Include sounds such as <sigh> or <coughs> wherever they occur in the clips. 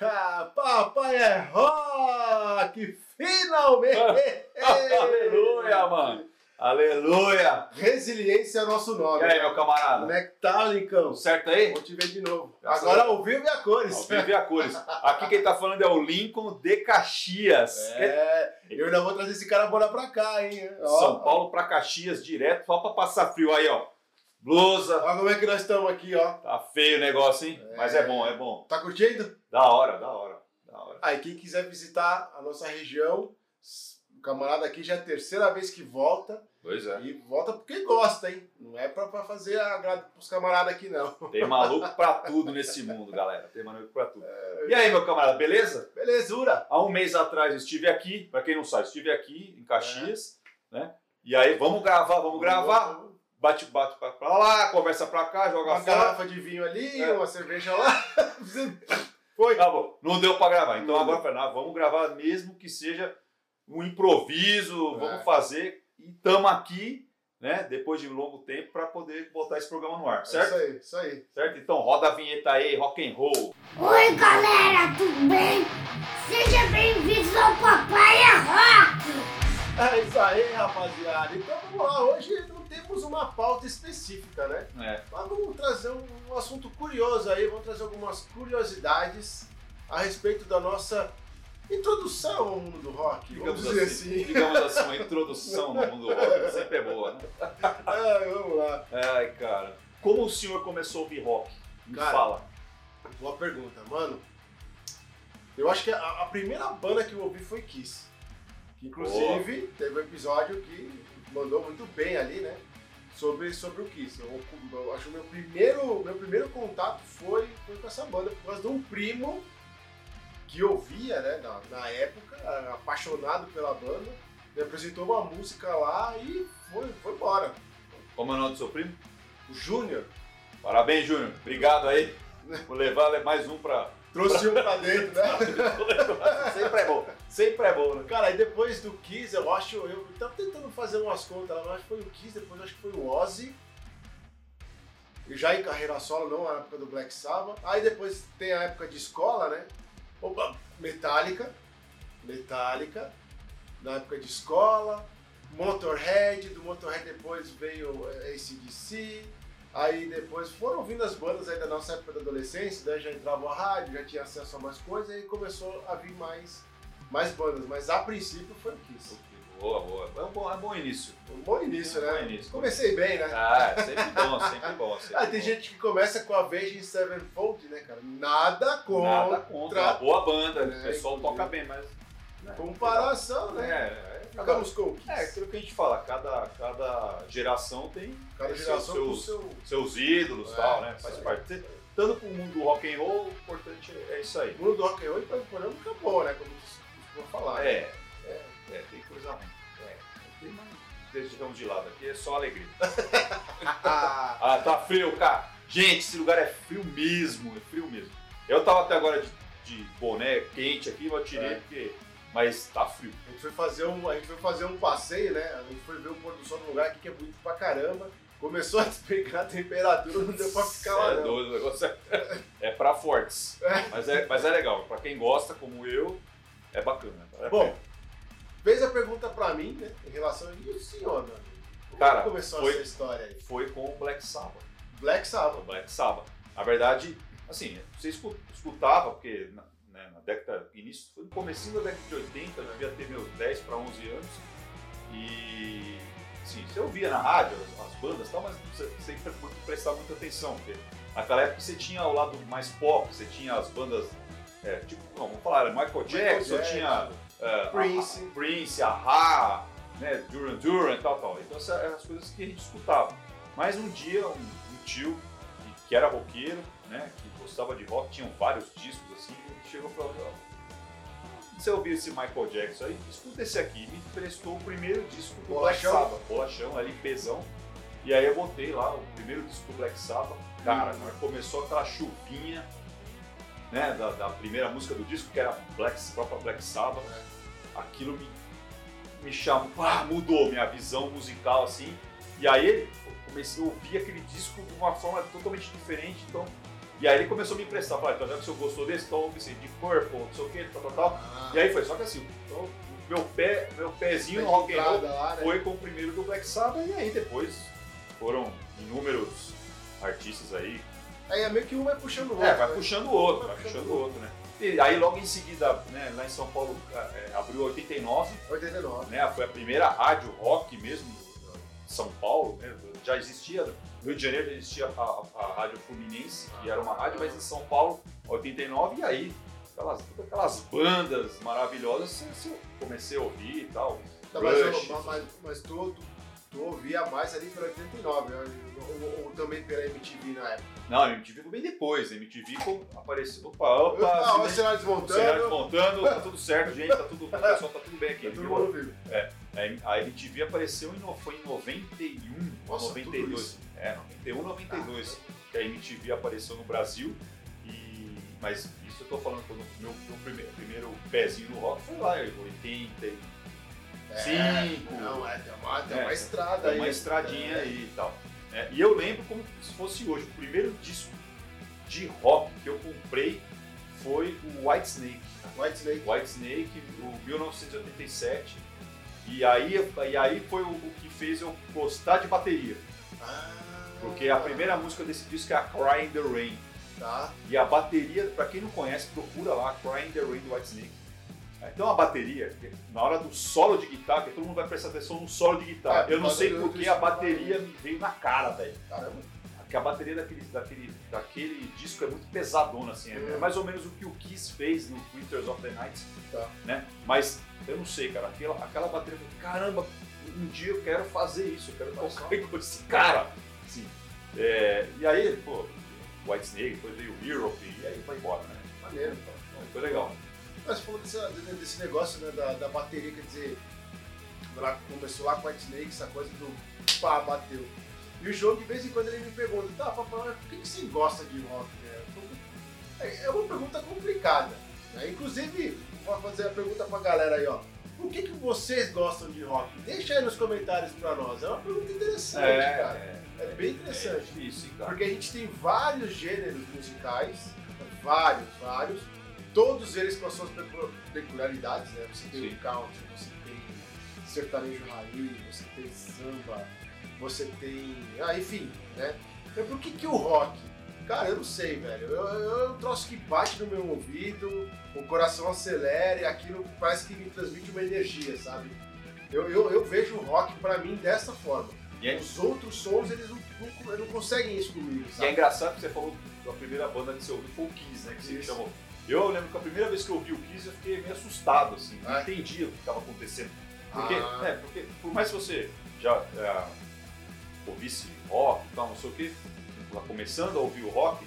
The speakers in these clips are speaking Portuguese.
Ah, papai é rock! Finalmente! Aleluia, mano! Aleluia! Resiliência é nosso E nome. aí, meu camarada? Como é que tá, Lincão? Certo aí? Vou te ver de novo. Graças Agora ao vivo e a cores. Ao vivo e a cores. Aqui quem tá falando é o Lincoln de Caxias. É, eu ainda vou trazer esse cara bora pra cá, hein? Ó, São Paulo pra Caxias direto, só pra passar frio aí, ó. Blusa. Olha como é que nós estamos aqui, ó. Tá feio o negócio, hein? É. Mas é bom, é bom. Tá curtindo? Da hora, da hora, da hora. Aí, quem quiser visitar a nossa região, o camarada aqui já é a terceira vez que volta. Pois é. E volta porque gosta, hein? Não é pra, pra fazer agrado pros camaradas aqui, não. Tem <laughs> maluco pra tudo nesse mundo, galera. Tem maluco pra tudo. E aí, meu camarada, beleza? Belezura! Há um mês atrás eu estive aqui, pra quem não sabe, estive aqui em Caxias, né? E aí, vamos gravar, vamos gravar. Bate, bate pra pra lá, conversa pra cá, joga Uma fora. garrafa de vinho ali, É. uma cerveja lá. <laughs> Foi. Tá bom, não deu pra gravar. Então Não agora, falei, não, vamos gravar mesmo que seja um improviso, É. vamos fazer. E estamos aqui, né, depois de um longo tempo, para poder botar esse programa no ar, É certo? Isso aí, isso aí. Certo? Então roda a vinheta aí, rock and roll. Oi galera, tudo bem? Sejam bem-vindos ao Papai é Rock! É isso aí, rapaziada. Então vamos lá, hoje temos uma pauta específica, né? É, Mas vamos trazer um, um assunto curioso aí, vamos trazer algumas curiosidades a respeito da nossa introdução ao mundo do rock. digamos vamos dizer assim, assim. digamos assim, uma <laughs> introdução no mundo do rock. Sempre é boa, né? É, vamos lá. Ai, cara. Como o senhor começou a ouvir rock? Me Cara, fala. Boa pergunta, mano. Eu acho que a, a primeira banda que eu ouvi foi Kiss. Que inclusive teve um episódio que mandou muito bem ali, né? Sobre, sobre o Kiss. Eu, eu acho que o meu primeiro, meu primeiro contato foi, foi com essa banda, por causa de um primo que eu via, né, na, na época, apaixonado pela banda, me apresentou uma música lá e foi, foi embora. Como é o nome do seu primo? O Júnior Parabéns, Júnior. Obrigado aí. <laughs> Vou levar mais um pra. Trouxe um pra dentro, né? Sempre é bom. Sempre é bom, né? Cara, aí depois do Kiss, eu acho, eu tava tentando fazer umas contas lá, mas acho que foi o Kiss, depois acho que foi o Ozzy. E já em carreira solo, não na época do Black Sabbath. Aí depois tem a época de escola, né? Opa, Metallica. Metallica. Na época de escola. Motorhead, do Motorhead depois veio eh, ACDC. Aí depois foram vindo as bandas aí da nossa época da adolescência, daí já entrava a rádio, já tinha acesso a mais coisas, e começou a vir mais, mais bandas. Mas a princípio foi o Kiss. Boa, boa. É um bom, é um bom início. Um bom início, né? Bom início. Comecei bem, né? Ah, é sempre bom, sempre bom. Sempre Ah, tem bom. gente que começa com a Avenged Sevenfold, né, cara? Nada contra. Nada contra. Uma boa banda. É, o pessoal inclusive. toca bem, mas. né, Comparação, É, né? é, Com o Kiss. é aquilo que a gente fala, cada, cada geração tem Cada seus- geração com o seus, seu. seus ídolos e É, tal, né? Faz parte. Tanto pro mundo do rock and roll, o importante é isso aí. O mundo do rock and roll, então, por exemplo, acabou, né? Como costuma falar. né? É, é, é, tem coisa ruim. É, tem mais. Deixamos de lado aqui, é só alegria. <laughs> Ah, tá frio, cara. Gente, esse lugar é frio mesmo, é frio mesmo. Eu tava até agora de, de boné quente aqui, eu tirei É. porque. Mas tá frio. a gente foi fazer um, a gente foi fazer um passeio, né? A gente foi ver o pôr do sol num lugar aqui que é bonito pra caramba. Começou <laughs> a despencar a temperatura, não deu pra ficar lá, é não. doido, o negócio é, <laughs> é pra fortes. Mas é, mas é legal. Pra quem gosta, como eu, é bacana. É Bom, fez a pergunta pra mim, né? Em relação a. E o senhor, mano? Como Cara, começou foi- essa história aí? foi com o Black Sabbath. Black Sabbath. Black Sabbath. Na verdade, assim, você escu- escutava, porque década, início, foi no comecinho da década de 80, eu devia ter meus 10 para 11 anos, e assim, você ouvia na rádio as, as bandas e tal, mas você sem pre- muito prestar muita atenção, porque naquela época você tinha o lado mais pop, você tinha as bandas, é, tipo, não, vamos falar, era Michael Jackson, Jackson, tinha é, Prince. a, a, Prince, a né, Duran Duran e tal, tal. Então essas eram as coisas que a gente escutava. Mas um dia, um, um tio que, que era roqueiro, né, que gostava de rock, tinham vários discos assim, chegou e falou, você ouviu esse Michael Jackson aí? Escuta esse aqui. Me emprestou o primeiro disco do Bolachão? Black Sabbath. Bolachão, ali, pesão. E aí eu botei lá o primeiro disco do Black Sabbath. Cara, Hum. começou aquela chuvinha, né, da, da primeira música do disco, que era Black, a própria Black Sabbath, aquilo me, me chamou, ah, mudou minha visão musical, assim. E aí eu comecei a ouvir aquele disco de uma forma totalmente diferente, então E aí ele começou a me emprestar, falou, então já que o senhor gostou desse, então esse de Purple, não sei o que, tal, tal, tal. Ah, E aí foi, só que assim, então, meu pé, meu pezinho no rock and roll lá, né? foi com o primeiro do Black Sabbath e aí depois foram inúmeros artistas aí. Aí é meio que um vai puxando o outro. É, vai né? puxando o outro, Vai vai puxando puxando o outro, né? E aí logo em seguida, né, lá em São Paulo, é, abriu 89, 89. né? Foi a primeira rádio rock mesmo de São Paulo, né? Já existia, no Rio de Janeiro existia a, a- a Rádio Fluminense, que era uma rádio, mas em São Paulo, 89, e aí aquelas, todas aquelas bandas maravilhosas, eu- eu comecei a ouvir e tal. Tá, mas, Rush. eu- mas, mas tu, tu, ouvia mais ali pela 89, né? ou, ou- ou também pela MTV na época. Não, a MTV ficou bem depois, a MTV apareceu, opa, opa, ah, o acidente- cenário o cenário desmontando, desmontando, tá tudo certo, gente, tá tudo, o pessoal tá tudo bem aqui. tá todo mundo vivo. A MTV apareceu em, foi em 91 ou Nossa, tudo 92. É, 91, 92 que a MTV apareceu no Brasil. E, mas isso eu tô falando quando meu, meu primeiro, primeiro pezinho no rock foi lá, em 80, e Cinco. Não, é, tem uma, tem É, uma estrada tem aí. uma estradinha É. aí e tal. É, e eu lembro como se fosse hoje, o primeiro disco de rock que eu comprei foi o White Snake. White Snake. White Snake, o 1987. E aí, e aí foi o, o que fez eu gostar de bateria. Ah, Porque a primeira música desse disco é a Cry in the Rain. Tá. E a bateria, pra quem não conhece, procura lá Cry in the Rain do White Snake. Então a bateria, na hora do solo de guitarra, que todo mundo vai prestar atenção no solo de guitarra. É, eu não sei porque a bateria me veio na cara, velho. Caramba. Porque a bateria daquele, daquele, daquele disco é muito pesadona, assim. É Hum. mais ou menos o que o Kiss fez no Winters of the Night. Tá. Né? Mas eu não sei, cara. Aquela, aquela bateria, caramba, um dia eu quero fazer isso, eu quero tocar com esse cara. Assim, é, e aí, pô, White Snake, depois veio o Europe, e aí foi embora, né? Maneiro. Foi legal. Mas falando desse, desse negócio né, da, da bateria, quer dizer, lá, começou lá com White Snake, essa coisa do pá, bateu. E o jogo, de vez em quando, ele me pergunta, tá, papai, por que, que você gosta de rock? Né? É é uma pergunta complicada. Né? Inclusive, vou fazer a pergunta pra galera aí, ó. Por que, que vocês gostam de rock? Deixa aí nos comentários pra nós. É uma pergunta interessante, cara. É bem interessante. É difícil, cara. Porque a gente tem vários gêneros musicais, vários, vários, todos eles com as suas pecu- peculiaridades, né? Você tem Sim. o country, você tem sertanejo raiz, você tem samba, você tem. Ah, enfim, né? Então por que, que o rock? Cara, eu não sei, velho. Eu, eu, eu troço que bate no meu ouvido, o coração acelera e aquilo parece que me transmite uma energia, sabe? Eu, eu, eu vejo o rock pra mim dessa forma. E é, Os outros sons, eles não, não, não conseguem isso comigo, e é sabe? engraçado que você falou da primeira banda que você ouviu foi o Kiss, né? Que você me Isso. chamou. Eu lembro que a primeira vez que eu ouvi o Kiss eu fiquei meio assustado, assim. Não Ah. entendia o que estava acontecendo. Porque, Ah. né, porque, por mais que você já é, ouvisse rock e tal, não sei o quê, lá começando a ouvir o rock,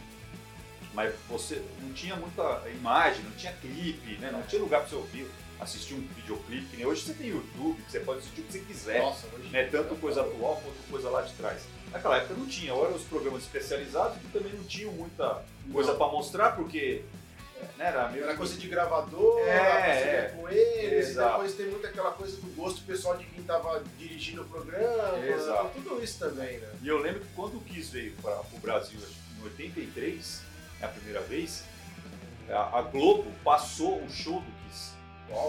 mas você não tinha muita imagem, não tinha clipe, né? Não tinha lugar para você ouvir, assistir um videoclipe, que nem hoje você tem YouTube, que você pode assistir o que você quiser Nossa, hoje né, tanto coisa atual quanto coisa lá de trás. Naquela época não tinha, ou eram os programas especializados que também não tinham muita coisa para mostrar, porque né, era meio Era coisa de gravador, É, é. com eles, e depois tem muito aquela coisa do gosto pessoal de quem tava dirigindo o programa, Exato. tudo isso também, né? E eu lembro que quando o Kiss veio para o Brasil, acho que em 83, é a primeira vez, a, Globo passou o show do Kiss.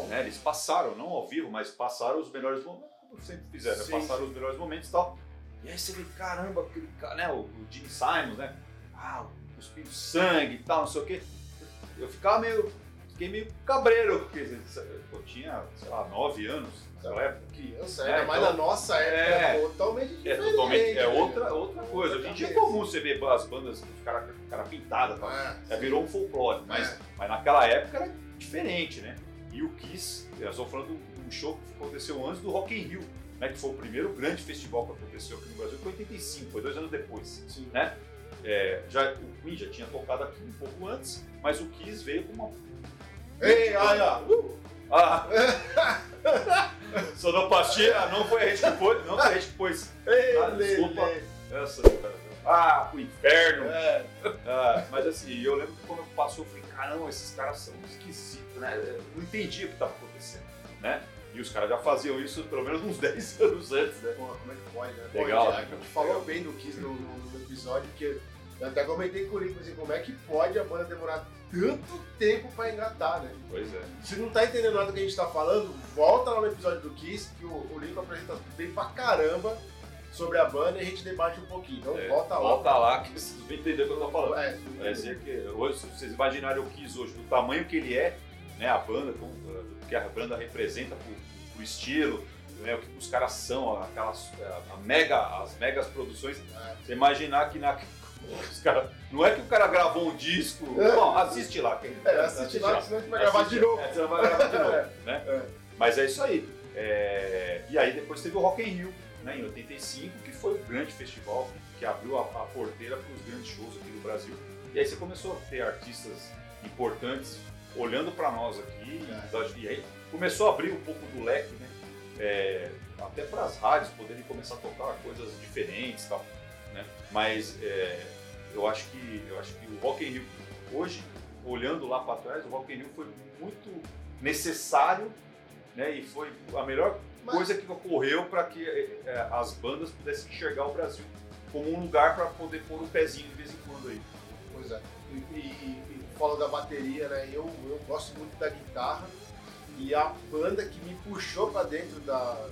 Né? Eles passaram, não ao vivo, mas passaram os melhores momentos, como sempre fizeram, né? Sim, passaram sim. os melhores momentos e tal. E aí você vê, caramba, aquele cara, né? O, o Gene Simons, né? Ah, cuspindo sangue e tal, não sei o quê. Eu ficava meio. Fiquei meio cabreiro, porque eu tinha, sei lá, nove anos naquela época. Criança, É, mais então- na nossa época, É. é totalmente É diferente. totalmente. É né? outra, outra coisa. Hoje em dia é comum você ver as bandas com os caras com a cara pintada tal. É, Já virou um folclore, mas, É. mas naquela época era diferente, né? E o Kiss, estamos falando de um show que aconteceu antes do Rock in Rio, né? Que foi o primeiro grande festival que aconteceu aqui no Brasil, foi em 85, foi dois anos depois. sim. né? É, já, o Queen já tinha tocado aqui um pouco antes, mas o Kiss veio com uma. Ei, olha, uh, Ah! Sonoplastia, não foi a gente que pôs, não foi a gente que pôs ei, Ah, lê, desculpa. lê. essa. Ah, pro inferno! É, Ah, mas assim, eu lembro que quando passou, eu falei, caramba, esses caras são esquisitos, né? Eu não entendi o que estava acontecendo, né? E os caras já faziam isso pelo menos uns <laughs> 10 anos antes, né? Como é que pode, né? Legal, Pô, a né? gente falou bem do Kiss no, no- episódio, que Eu até comentei com o Rico assim, como é que pode a banda demorar tanto tempo pra engatar, né? Pois é. Se não tá entendendo nada do que a gente tá falando, volta lá no episódio do Kiss, que o, o Rico apresenta bem pra caramba sobre a banda e a gente debate um pouquinho. Então É, volta lá. Volta lá que vocês vão entender o que eu tô falando. É, dizer que hoje, se vocês imaginarem o Kiss hoje, do tamanho que ele é, né, a banda, como, o que a banda representa pro, pro estilo, né, o que os caras são, aquelas a mega, as megas produções, É. você imaginar que na, cara, não é que o cara gravou um disco, É. não, assiste lá. Quem, É, assiste lá, senão a gente vai gravar de novo. É, você vai gravar de <laughs> novo, né? É. Mas é isso aí. É, E aí depois teve o Rock in Rio, né, em 85, que foi o grande festival que abriu a, a porteira para os grandes shows aqui no Brasil. E aí você começou a ter artistas importantes olhando para nós aqui, É. e aí começou a abrir um pouco do leque, né? É, até para as rádios poderem começar a tocar coisas diferentes, e tal, né? Mas é, eu acho que eu acho que o Rock in Rio hoje, olhando lá para trás, o Rock in Rio foi muito necessário, né? E foi a melhor Mas- coisa que ocorreu para que é, as bandas pudessem enxergar o Brasil como um lugar para poder pôr o pezinho de vez em quando aí. Pois é. E, e, e falo da bateria, né? Eu, eu gosto muito da guitarra e a banda que me puxou pra dentro da,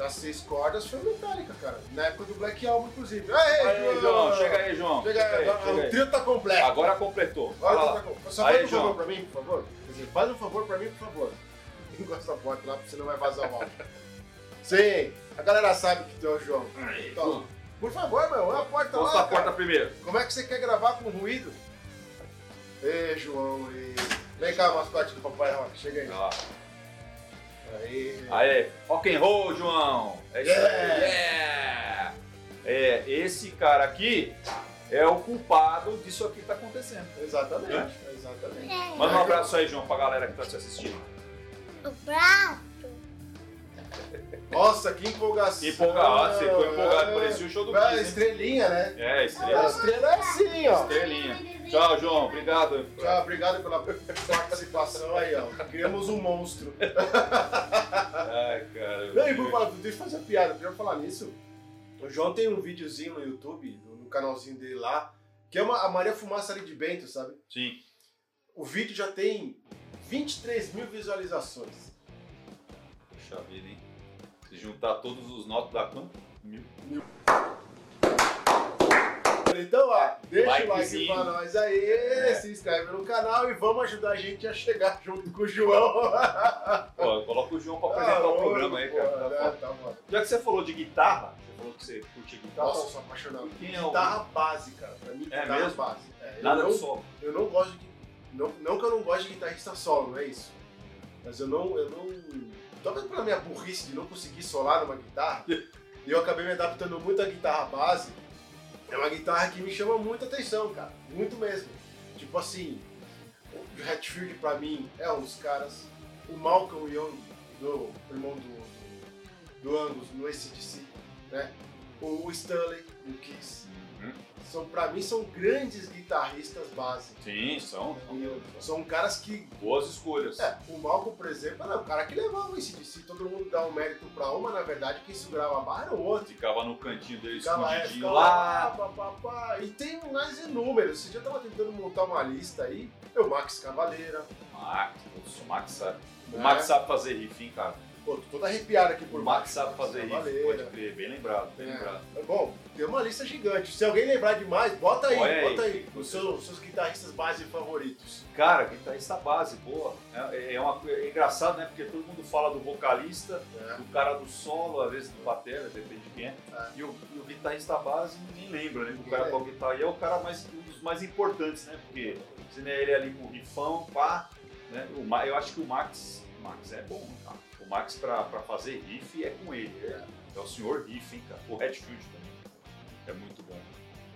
das seis cordas foi o Metallica, cara. Na época do Black Album, inclusive. Aê, Aí, João, chega aí, João. Chega Chega aí, chega o trio tá completo. Agora completou. Agora tá completo. Só faz um João. favor pra mim, por favor. Quer dizer, faz um favor pra mim, por favor. <laughs> Encosta a porta lá, porque senão vai vazar áudio. Sim, a galera sabe que tu é o João. Então, por favor, meu, olha a porta Posta lá, a porta cara. primeiro. Como é que você quer gravar com ruído? Ê, João, e... Vem cá, mascote do Papai Rock, chega aí. Olha Aí. Aê, rock and roll, João. É isso Yeah. aí. Yeah. É, esse cara aqui é o culpado disso aqui que tá acontecendo. Exatamente, exatamente. Manda um abraço aí, João, pra galera que tá te assistindo. O prato. Nossa, que empolgação. Empolgado, você ficou empolgado, É. parecia o show do É, Kiss, estrelinha, né? É, A estrela. estrela é assim, ó. Estrelinha. Tchau, João. Obrigado. Tchau, obrigado pela participação aí, ó. Criamos um monstro. Ai, cara. Não, e por falar, deixa eu fazer uma piada, eu falar nisso. O João tem um videozinho no YouTube, no no canalzinho dele lá, que é uma, a Maria Fumaça ali de Bento, sabe? Sim. O vídeo já tem 23 mil visualizações. Puxa vida, hein? Se juntar todos os notos da quanto? Mil. Então, ó, deixa o like pra nós aí, É. se inscreve no canal e vamos ajudar a gente a chegar junto com o João. <laughs> Pô, coloca o João pra apresentar o programa aí, cara. Pô, Tá né, tá bom. Já que você falou de guitarra, você falou que você curte guitarra. Nossa, eu sou apaixonado. Quem é o- Guitarra base, cara. Pra mim, É guitarra mesmo? base. É, eu Nada não, de solo. Eu não gosto de. Não, não que eu não goste de guitarrista solo, não é isso. Mas eu não. Eu não talvez pela minha burrice de não conseguir solar numa guitarra, <laughs> eu acabei me adaptando muito à guitarra base. É uma guitarra que me chama muita atenção, cara. Muito mesmo. Tipo assim, o Hatfield pra mim é um dos caras. O Malcolm Young, do irmão do, do, do Angus, no ACDC, né? O Stanley, do Kiss. Uhum. São, pra mim são grandes guitarristas base. Sim, são. São caras que. Boas escolhas. É, o Malcolm, por exemplo, era o cara que levava o ACDC. Todo mundo dá um mérito pra um, mas na verdade quem segurava a barra era o outro. Ficava no cantinho dele Ficava, é, escondidinho ficava lá. pá, pá, pá. E tem mais inúmeros. Dia eu tava tentando montar uma lista aí. É o Max Cavaleira. Max, o Max sabe. O né? Max sabe fazer riff, hein, cara. Pô, tô todo arrepiado aqui por O Max sabe fazer Cavaleira. pode crer. Bem lembrado, bem É. lembrado. É Bom, tem uma lista gigante. Se alguém lembrar de mais, bota aí, Olha aí. bota aí. Os seus, seus guitarristas base favoritos. Cara, guitarrista base, boa. É, é uma, é engraçado, né? Porque todo mundo fala do vocalista, né? do cara do solo, às vezes do batera, depende de quem é. É. E, o, e o guitarrista base ninguém lembra, né? O cara lembra. toca guitarra. E é o cara mais, um dos mais importantes, né? Porque se é ele ali com o rifão, pá. Né? O, eu acho que o Max, o Max é bom, cara. O Max pra, pra fazer riff é com ele. É, é o senhor riff, hein, cara. O Redfield também. É muito bom.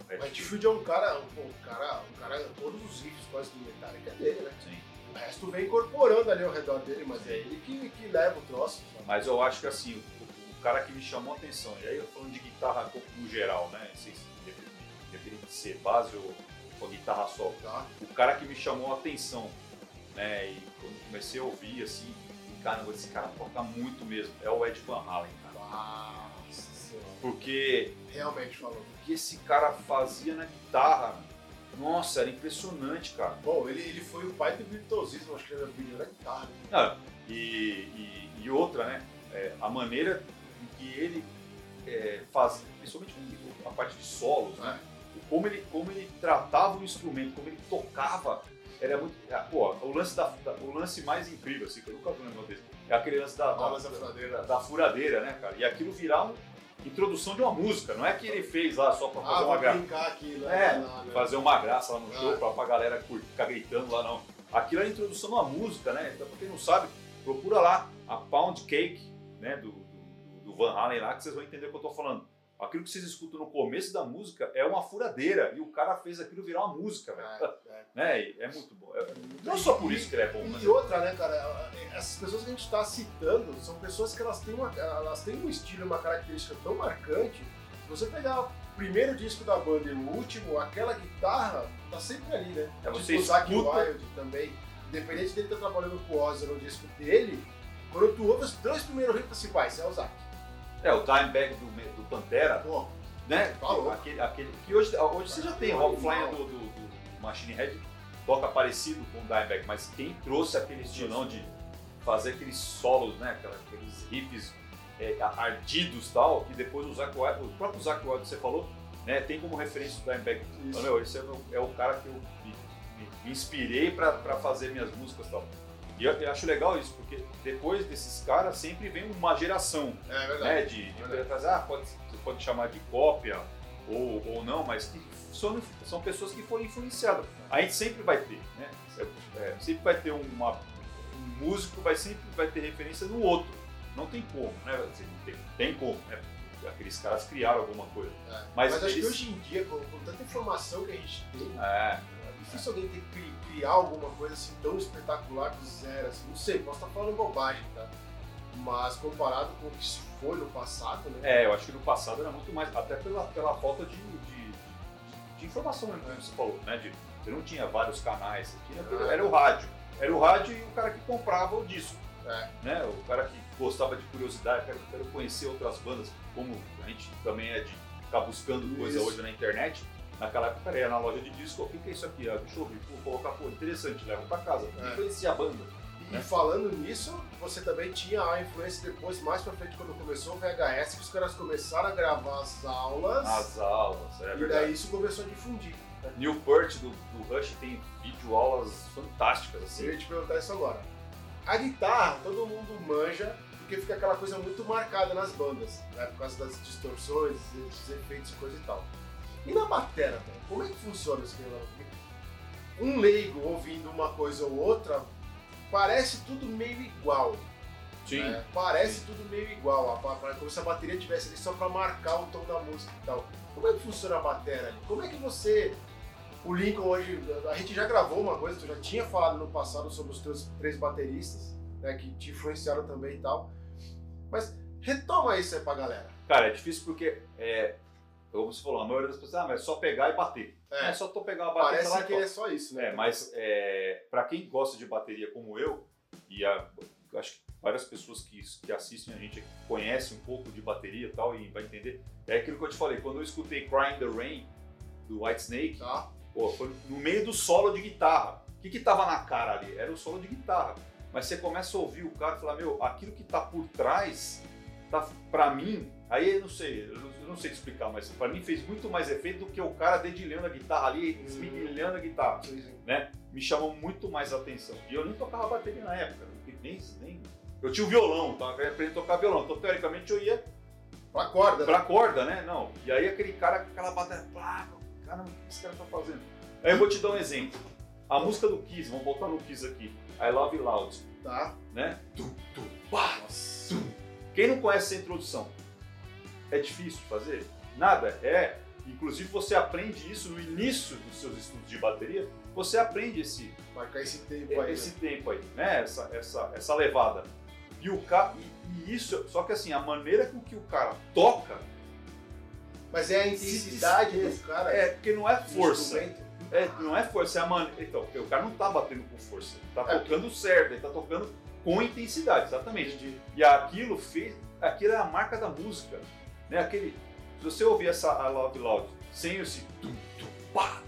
O O Redfield, é um cara, pô, um cara, um cara, todos os riffs quase do Metallica é dele, né? sim. O resto vem incorporando ali ao redor dele, mas é ele que, que leva o troço. sabe? Mas eu acho que assim, o, o cara que me chamou a atenção, e aí eu falando de guitarra no geral, né? Não sei se de ser base ou, ou guitarra solo. Tá? O cara que me chamou a atenção, né? E quando comecei a ouvir, assim, caramba, esse cara toca muito mesmo. É o Ed Van Halen, cara. Nossa Porque Realmente falou. o que esse cara fazia na guitarra, nossa, era impressionante, cara. Bom, ele, ele foi o pai do virtuosismo, acho que ele era vídeo da guitarra. Não, e, e- e outra, né? é, a maneira em que ele é, faz, principalmente a parte de solos, né? Como ele, como ele tratava o instrumento, como ele tocava, era muito. ah, Pô, o lance, da, o lance mais incrível, assim, que eu nunca vi um negócio desse, é aquele lance da, da, da furadeira. da- furadeira, né, cara? E aquilo virar uma introdução de uma música, não é que ele fez lá só pra fazer Ah, uma graça. brincar aqui. Lá, É, lá, né? fazer uma graça lá no Ah. show pra, pra galera curtir, ficar gritando lá, não. Aquilo é a introdução de uma música, né? Então, pra quem não sabe, procura lá a Pound Cake, né, do, do, do Van Halen lá, que vocês vão entender o que eu tô falando. Aquilo que vocês escutam no começo da música é uma furadeira e o cara fez aquilo virar uma música, velho. É, é. <laughs> Né? É muito bom. É- não só por isso que ele é bom, mas E outra, né, cara, essas pessoas que a gente está citando são pessoas que elas têm, uma, elas têm um estilo, uma característica tão marcante. Se você pegar o primeiro disco da banda e o último, aquela guitarra tá sempre ali, né? É, você tipo o Zac escuta- Wild também, independente dele estar trabalhando com o Ozzy no disco dele, quando tu ouve os dois primeiros riffs, assim, vai, esse é o Zac. é o Dimebag do, Me- do Pantera, Pô, né? Louco. Aquele, aquele, que hoje, hoje você já tem, o Rock Flying Animal. do, do, do Machine Head toca parecido com o Dimebag, mas quem trouxe aquele estilão de fazer aqueles solos, né? Aqueles riffs é, ardidos e tal, que depois o Zac Wild, o próprio Zac Wild que você falou, né? Tem como referência o Dimebag. Falei, Meu, esse é o, é o cara que eu me, me- inspirei pra fazer minhas músicas e tal. E eu, eu acho legal isso, porque depois desses caras sempre vem uma geração é verdade. né, de, de Verdade. trazer, ah, pode, você pode chamar de cópia ou, ou não, mas que são, são pessoas que foram influenciadas. A gente sempre vai ter, né? É, é, sempre vai ter uma, um músico, vai sempre vai ter referência no outro. Não tem como, né? Assim, tem, tem como, né? Aqueles caras criaram alguma coisa. É. Mas Mas, acho que eles- hoje em dia, com, com tanta informação que a gente tem, É, É difícil alguém ter que cri- criar alguma coisa assim tão espetacular do zero, assim. Não sei, posso estar falando bobagem, tá? Mas comparado com o que se foi no passado, né? é, eu acho que no passado era muito mais, até pela, pela falta de, de, de- informação, né, como você falou, né? De, você não tinha vários canais, você tinha, era o rádio. Era o rádio e o cara que comprava o disco. É. Né? O cara que gostava de curiosidade, quero, quero conhecer outras bandas, como a gente também é de ficar buscando coisa Isso. hoje na internet. Naquela época, cara, ia na loja de disco, o que, que é isso aqui? Ah, deixa eu ver, vou colocar, pô, interessante, leva pra casa. É. Conhecia a banda. E falando nisso, você também tinha a influência depois, mais pra frente, quando começou o VHS, que os caras começaram a gravar as aulas. As aulas, é e verdade. daí isso começou a difundir. Né? Newport do, do Rush tem vídeo aulas fantásticas, Eu assim. ia te perguntar isso agora. A guitarra, todo mundo manja, porque fica aquela coisa muito marcada nas bandas, né? Por causa das distorções, dos efeitos e coisa e tal. E na batera, velho, como é que funciona esse? Porque Um leigo ouvindo uma coisa ou outra, parece tudo meio igual. Sim. né? Parece tudo meio igual. Como se a bateria tivesse ali só pra marcar o tom da música e tal. Como é que funciona a batera ali? Como é que você. O Lincoln hoje. A gente já gravou uma coisa, tu já tinha falado no passado sobre os teus três bateristas, né? Que te influenciaram também e tal. Mas retoma isso aí pra galera. Cara, é difícil porque, é, como você falou, a maioria das pessoas, ah, mas é só pegar e bater. É, É, só tô pegar uma bateria parece e que é só isso, né? É, mas é, para quem gosta de bateria como eu, e a- acho que várias pessoas que, que assistem a gente conhecem um pouco de bateria e tal, e vai entender, é aquilo que eu te falei, quando eu escutei Crying the Rain, do Whitesnake, Tá? pô, foi no meio do solo de guitarra. O que que tava na cara ali? Era o solo de guitarra. Mas você começa a ouvir o cara e fala, meu, aquilo que tá por trás, tá, pra mim, aí eu não sei, eu não, eu não sei te explicar, mas pra mim fez muito mais efeito do que o cara dedilhando a guitarra ali, esmirilhando a guitarra me chamou muito mais a atenção. E eu nem tocava bateria na época, nem, nem... eu tinha o violão, tava aprendendo a tocar violão, então teoricamente eu ia Pra corda. né? pra corda, né? Não. E aí aquele cara com aquela bateria, plá, caramba, o que esse cara tá fazendo? Aí eu vou te dar um exemplo. A música do Kiss, vamos voltar no Kiss aqui, I Love Loud, Tá? né? Tum, tum, pá, tum. Quem não conhece essa introdução? É difícil fazer? Nada, é. Inclusive você aprende isso no início dos seus estudos de bateria, você aprende esse, Marcar esse tempo aí. esse né? tempo aí, né? Essa, essa, essa levada. E o cara. E, e isso, só que assim, a maneira com que o cara toca Mas é a intensidade do cara. é porque não é força. É, não é força, é a maneira. Então, o cara não tá batendo com força, ele tá É. tocando certo, ele tá tocando com intensidade, exatamente. Entendi. E aquilo fez. Aquilo é a marca da música. Né? Aquele, se você ouvir essa I Love Loud sem esse tum, tum, pá,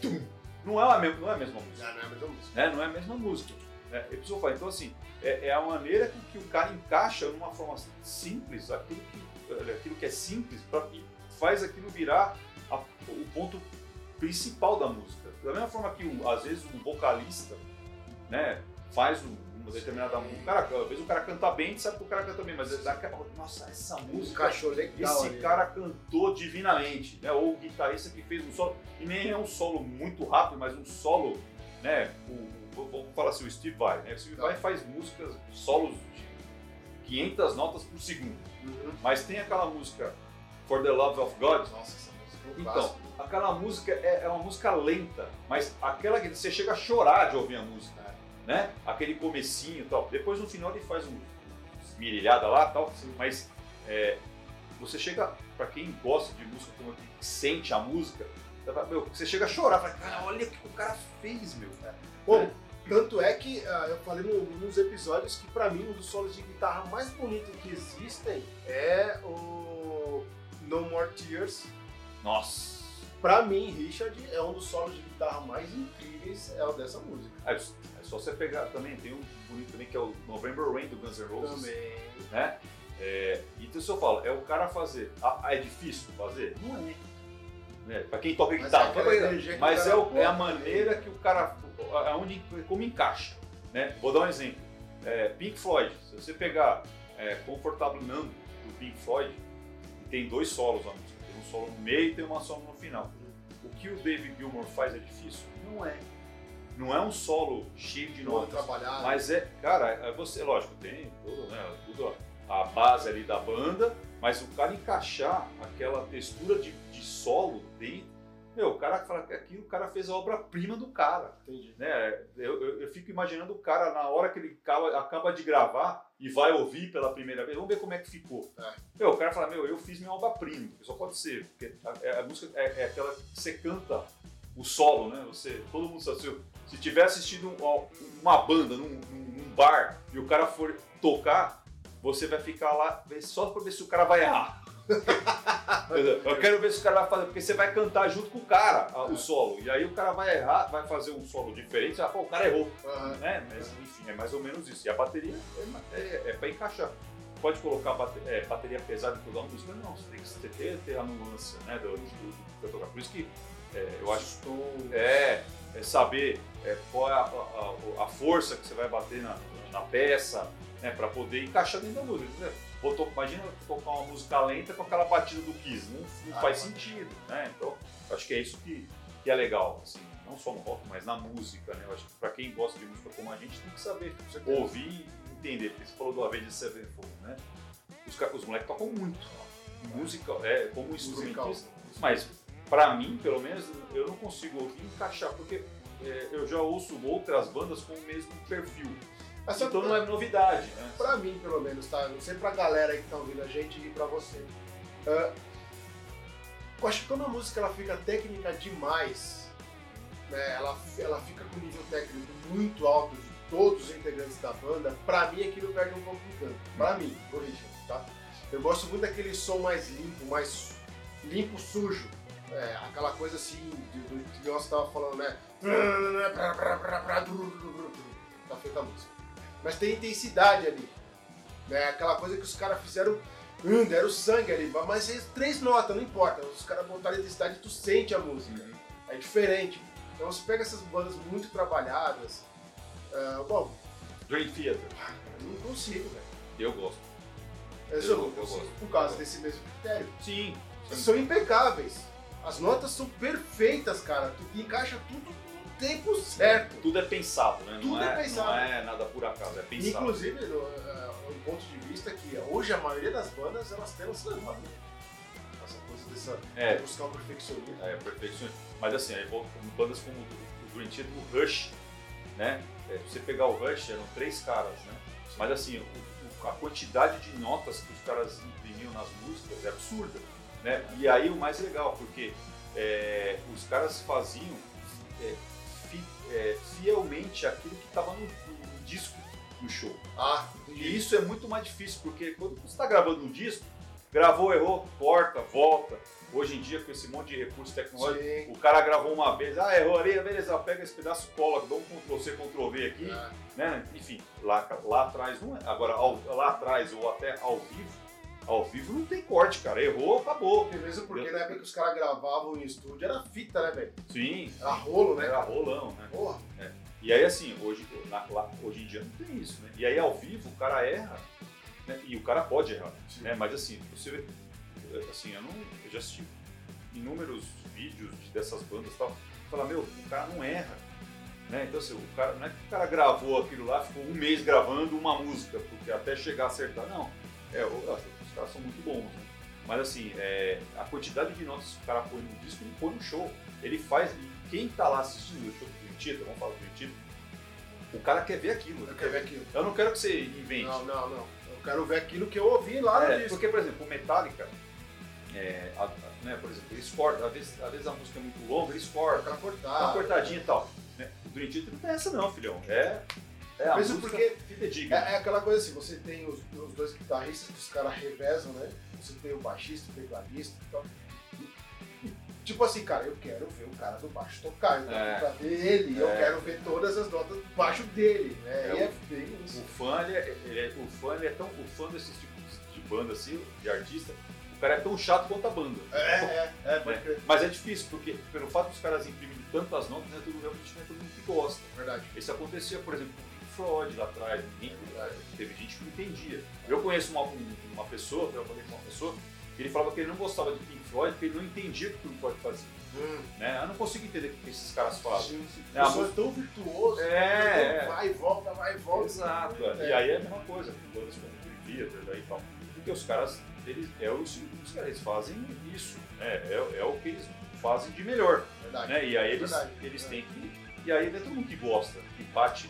tum, não é a mesma, não é a mesma música, Já não é a mesma música. né? Não é a mesma música. Né? E a pessoa fala, então assim, é, é a maneira com que o cara encaixa numa forma simples aquilo que, aquilo que é simples pra, e faz aquilo virar a- o ponto principal da música. Da mesma forma que às vezes um vocalista, né, faz um- uma determinada música, o cara, às vezes o cara canta bem, a gente sabe que o cara canta bem, mas é daquela, nossa, essa música Encaixou legal. esse ali. cara cantou divinamente, né? Ou o guitarrista que fez um solo, e nem é um solo muito rápido, mas um solo, né? O, vamos falar assim, o Steve Vai, né? O Steve Tá. Vai faz músicas, solos de 500 notas por segundo, Uhum. mas tem aquela música For the Love of God, Nossa, essa música é então, aquela música é, é uma música lenta, mas aquela que você chega a chorar de ouvir a música, né? Aquele comecinho e tal. Depois no final ele faz um esmirilhada lá e tal, mas é, você chega, pra quem gosta de música, como que sente a música, meu, você chega a chorar, fala, cara, olha o que o cara fez, meu. Bom, tanto é que ah, eu falei no, nos episódios que pra mim um dos solos de guitarra mais bonitos que existem é o No More Tears. Nossa. Pra mim, Richard é um dos solos de guitarra mais incríveis é o dessa música. É, é só você pegar também, tem um bonito também que é o November Rain do Guns N' Roses. Também. né? É, então se eu falo, é o cara fazer. Ah, é difícil fazer? Não é. Né? Pra quem toca Mas guitarra, é energia que mas é, o- é a maneira que o cara. Aonde, como encaixa. Né? Vou dar um exemplo. É, Pink Floyd, se você pegar é, Comfortable Numb do Pink Floyd, tem dois solos na música. Um solo no meio e tem uma solo no final. O que o David Gilmour faz é difícil? Não é. Não é um solo cheio de Não notas. trabalhar. Mas é, cara, é você, lógico, tem tudo, né? Tudo a base ali da banda, mas o cara encaixar aquela textura de, de solo dentro, meu, o cara fala que aquilo o cara fez a obra-prima do cara. Entendi. Né? Eu, eu, eu fico imaginando o cara na hora que ele acaba, acaba de gravar e vai ouvir pela primeira vez, vamos ver como é que ficou. É. Meu, o cara fala, meu, eu fiz minha obra-prima, porque só pode ser, porque a, a música é, é aquela que você canta o solo, né? Você, todo mundo sabe, se, se tiver assistindo um- uma banda num, num- num bar e o cara for tocar, você vai ficar lá só pra ver se o cara vai errar. <laughs> Eu quero ver se o cara vai fazer, porque você vai cantar junto com o cara a- o solo. E aí o cara vai errar, vai fazer um solo diferente, pô, o cara errou. Aham. Né? Mas enfim, é mais ou menos isso. E a bateria é, é, é pra encaixar. Pode colocar bate- é, bateria pesada em toda a música? Não, você tem que ter, ter a nuance né, do, do, do. Por isso que é, eu acho Estou... é, é saber é, qual é a, a- a força que você vai bater na, na peça, né, para poder encaixar dentro da música. né? To- imagina tocar uma música lenta com aquela batida do Kiss, não, não Ah, faz sentido, né? Então, acho que é isso que, que é legal, assim, não só no rock, mas na música, né? Eu acho que para quem gosta de música como a gente tem que saber ouvir e entender, porque você falou do Avenged Sevenfold, né? Os, os moleques tocam muito, música, é, como instrumentista, mas pra mim, pelo menos, eu não consigo ouvir encaixar, porque é, eu já ouço outras bandas com o mesmo perfil. Só Então não é novidade, né? pra mim, pelo menos, tá? Não sei pra galera aí que tá ouvindo a gente e pra você. Ah, eu acho que quando a música ela fica técnica demais, né, ela, ela fica com nível técnico muito alto de todos os integrantes da banda, pra mim aquilo perde um pouco de canto. Pra mim, o Richard, tá? Eu gosto muito daquele som mais limpo, mais limpo, sujo. É, aquela coisa assim, do que nós tava falando, né? Tá feita a música. Mas tem intensidade ali. Né? Aquela coisa que os caras fizeram, hum, deram sangue ali, mas é três notas, não importa. Os caras botaram intensidade e tu sente a música. É diferente. Então você pega essas bandas muito trabalhadas. ah, bom, Dream Theater, eu não consigo, velho. eu gosto. Eu, Eu- não eu gosto. por causa desse mesmo critério. Sim. São impecáveis. As notas são perfeitas, cara. Tu encaixa tudo tempo certo. Tudo é pensado, né? Tudo não é é, pensado. Não é nada por acaso, é pensado. Inclusive, no, eh, um ponto de vista que hoje a maioria das bandas elas se levar. né? Essa coisa dessa. É. buscar o perfeccionismo. É, perfeccionismo. Mas assim, aí bandas como o Theater, o Rush, né? É, se você pegar o Rush, eram três caras, né? Mas assim, o- o- a quantidade de notas que os caras imprimiam nas músicas é absurda, né? E aí o mais legal, porque é, os caras faziam é, é, fielmente aquilo que estava no, no- disco, no show. Ah, E isso é muito mais difícil, porque quando você está gravando um disco, Gravou, errou, corta, volta. Hoje em dia, com esse monte de recurso tecnológico, Sim. o cara gravou uma vez, ah, errou ali, beleza, pega esse pedaço, cola, dá um Ctrl C, Ctrl V aqui, É. né? Enfim, lá, lá atrás não é. Agora, ao- lá atrás ou até ao vivo, ao vivo não tem corte, cara. Errou, acabou. Mesmo porque na época que os caras gravavam em estúdio era fita, né, velho? Sim, Era rolo, né? era rolão, né? E aí, assim, hoje, na- lá- hoje em dia não tem isso, né? E aí, ao vivo, o cara erra, né? E o cara pode errar, Sim. né? Mas, assim, você vê, assim, eu, não, eu já assisti inúmeros vídeos de- dessas bandas e tal, fala, meu, o cara não erra, né? Então, assim, o cara, não é que o cara gravou aquilo lá, ficou um mês gravando uma música, porque até chegar a acertar, não. É, eu acho que os caras são muito bons, né? Mas, assim, é, a quantidade de notas que o cara põe no disco, ele põe no show. Ele faz, e quem tá lá assistindo o show vamos falar o cara quer ver aquilo. Eu quero ver aquilo. Eu não quero que você invente. Não, não, não. Eu quero ver aquilo que eu ouvi lá no É, disco. porque, por exemplo, o Metallica, é, a- né, por exemplo, eles cortam, às vezes, às vezes a música é muito longa, eles cortam, Aquela dá cortada. uma cortadinha e tal. Né? O Dream Theater não tem essa não, filhão. É, é a Mesmo música porque fidedigna. É, é aquela coisa assim, você tem os, os dois guitarristas que os caras revezam, né? Você tem o baixista, o tecladista e tal. Tipo assim, cara, eu quero ver o cara do baixo tocar, então É. pra ver ele, eu É. quero ver todas as notas do baixo dele, né? É, e é bem O isso. fã, ele é, ele é- o fã, ele é tão, o fã desses tipos de banda assim, de artista, o cara é tão chato quanto a banda. É, é, é, pode né? Mas é difícil, porque pelo fato dos caras imprimirem tantas notas, né, todo, realmente não é todo mundo que gosta. Verdade. Isso acontecia, por exemplo, com o Pink Floyd lá atrás. Ninguém, teve gente que não entendia. Eu conheço uma, um- uma pessoa, eu falei com uma pessoa, que ele falava que ele não gostava de Pink Porque ele não entendia o que Pink Floyd fazia. Hum. Né? Eu não consigo entender o que esses caras fazem. Sim, sim. É, é tão virtuoso, É, né? é. vai e volta, vai e volta. Exato. É. E aí é a mesma coisa, com o Dream Theater daí e tal. Porque os caras, eles, é o dos caras, eles fazem isso. Né? É, é o que eles fazem de melhor. Verdade. Né? E aí eles, Verdade. eles É. têm que. E aí é todo mundo que gosta, que bate.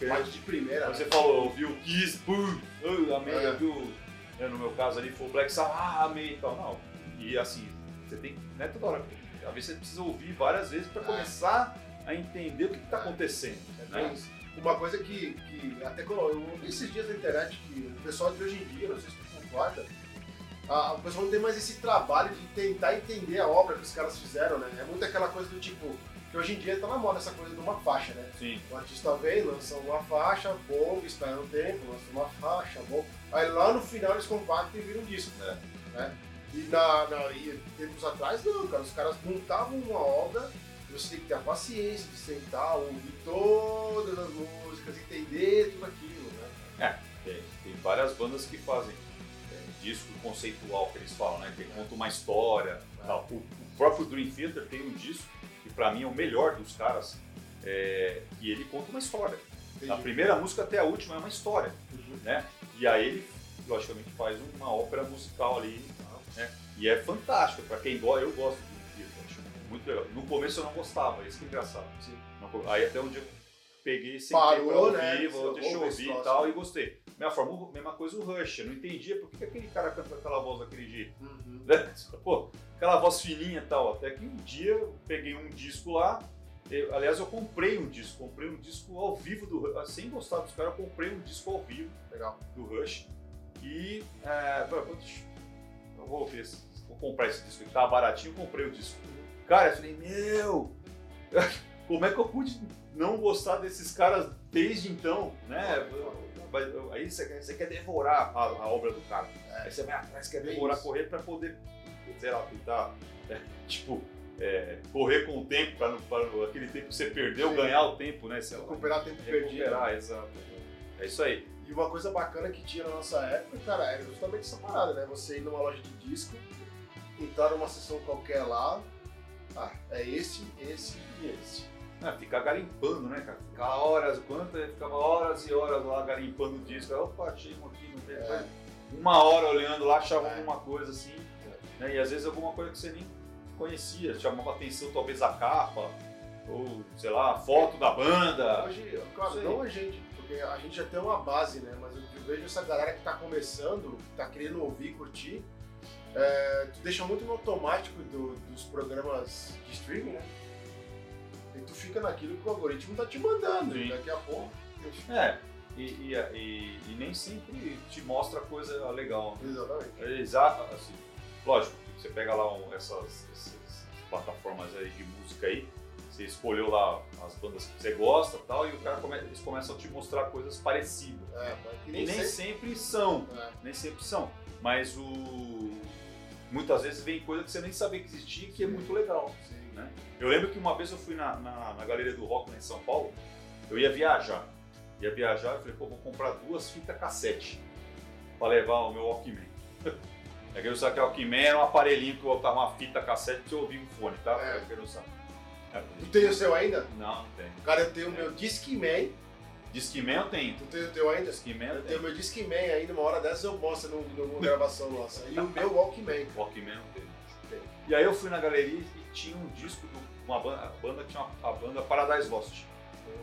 é, Bate de primeira. Você né? falou, ouviu o Kiss, amei, É. né, no meu caso ali foi o Black Sabbath, ah, amei e tal. Não, e assim, você tem, não é toda hora, às vezes você precisa ouvir várias vezes para começar a entender o que está acontecendo. Né? Uma coisa que, que até eu ouvi esses dias na internet que o pessoal de hoje em dia, não sei se tu concorda, a, o pessoal não tem mais esse trabalho de tentar entender a obra que os caras fizeram, né? É muito aquela coisa do tipo, que hoje em dia tá na moda essa coisa de uma faixa, né? Sim, O artista vem, lança uma faixa, bom, espera um tempo, lança uma faixa, bom. Aí lá no final eles compactam e viram um disco. É. Né? E, na, na, e tempos atrás, não, cara. Os caras montavam uma obra você tem que ter a paciência de sentar, ouvir todas as músicas, entender tudo aquilo, né? tem, tem várias bandas que fazem é, disco conceitual que eles falam, né? Que conta uma história. É. tal. O, o próprio Dream Theater tem um disco que pra mim é o melhor dos caras, é, que ele conta uma história. Da primeira música até a última é uma história. Uhum. né? E aí ele, logicamente, faz uma ópera musical ali? E é fantástico, pra quem gosta, eu gosto do Beatles, acho muito legal. No começo eu não gostava, isso que é engraçado. Não- Aí até um dia eu peguei, sentei Parou, pra ouvir, né? vou, deixa eu esse ouvir e tal, e gostei. Mesma forma, mesma coisa o Rush, eu não entendia por que que aquele cara canta aquela voz daquele jeito. Uhum. né? Pô, aquela voz fininha e tal. Até que um dia eu peguei um disco lá. eu- aliás, eu comprei um disco, comprei um disco ao vivo do Rush. Sem gostar dos caras, eu comprei um disco ao vivo Legal. do Rush. E. É, pô, pô, deixa- eu vou ver se vou comprar esse disco. Ele tava baratinho, eu comprei o disco. Cara, eu falei, meu! <laughs> Como é que eu pude não gostar desses caras desde então, né? Aí você quer, devorar a, a obra do cara. É. Aí você vai atrás, quer Bem devorar, isso. correr pra poder, sei lá, tentar, né, <laughs> tipo, é, correr com o tempo, pra, não, pra não- aquele tempo que você perdeu, Sim. ganhar o tempo, né? Sei Recuperar tempo perdido. recuperar, exato. É isso aí. E uma coisa bacana que tinha na nossa época, cara, era justamente essa parada, né? Você ir numa loja de disco, entrar numa sessão qualquer lá, ah, é esse, esse e esse. Ah, ficar garimpando, né, cara? Ficar horas, quanto? Eu ficava horas e horas lá garimpando o disco. Opa, achei um aqui, não tem. É. Uma hora olhando lá, achava É. alguma coisa assim. Né? E às vezes alguma coisa que você nem conhecia, chamava atenção talvez a capa, ou sei lá, a foto da banda. Hoje, claro, não a gente, porque a gente já tem uma base, né? Mas eu, eu vejo essa galera que tá começando, que tá querendo ouvir, curtir, é, tu deixa muito no automático do- dos programas de streaming, né? E tu fica naquilo que o algoritmo tá te mandando, Sim. e daqui a pouco. É, e, e, e- e nem sempre te mostra coisa legal. né? Exatamente. É exato, assim, lógico, você pega lá um- essas, essas plataformas aí de música aí, você escolheu lá as bandas que você gosta e tal, e o cara come, eles começam a te mostrar coisas parecidas. É, mas que E nem nem sempre. sempre são, É. nem sempre são. Mas o. Muitas vezes vem coisa que você nem sabia que existia que é muito legal. Né? Eu lembro que uma vez eu fui na, na, na Galeria do Rock lá em São Paulo, eu ia viajar. Ia viajar, eu falei, pô, vou comprar duas fitas cassete pra levar o meu Walkman. <laughs> É que eu sabe que o Walkman era um aparelhinho que botava uma fita cassete pra você ouvir um fone, tá? É. É. eu não sabe. É, tem o seu ainda? Não, não tem. Cara, eu tenho o meu Discman. Discman eu tenho. Tu tem o teu ainda? Discman Eu eu tenho meu Discman ainda, uma hora dessas eu mostro num- numa gravação nossa. E o meu Walkman. Walkman eu tenho. E aí eu fui na galeria e tinha um disco de uma banda, a banda tinha uma, a banda Paradise Lost.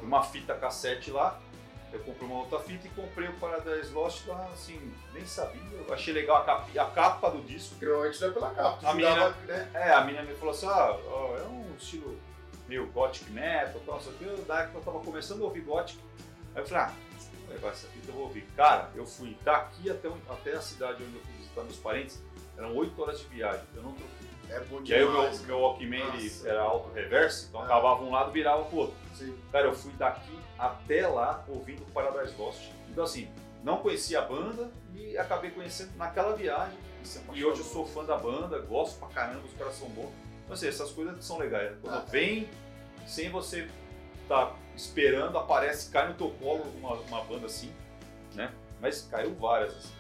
Uma fita cassete lá, eu comprei uma outra fita e comprei o Paradise Lost lá, assim, nem sabia. Eu achei legal a capa, a capa do disco. Normalmente não é pela capa. A jogava, né? É, a menina me falou assim, ah, ó, é um estilo meio gothic metal, tal, aqui. Eu, da época eu tava começando a ouvir gothic. Aí eu falei, ah, vou levar essa fita, eu vou ouvir. Cara, eu fui daqui até, até a cidade onde eu fui visitar meus parentes, eram 8 horas de viagem, eu não troquei. É bom E aí o meu, meu Walkman era auto-reverse, então Ah. acabava um lado e virava pro outro. Sim. Cara, eu fui daqui até lá ouvindo Paradise Lost. Então assim, não conhecia a banda e acabei conhecendo naquela viagem. É E hoje eu sou fã da banda, gosto pra caramba, os caras são bons. Então assim, essas coisas são legais. Quando Ah. vem, sem você tá esperando, aparece, cai no teu colo uma, uma banda assim, né? Mas caiu várias, assim,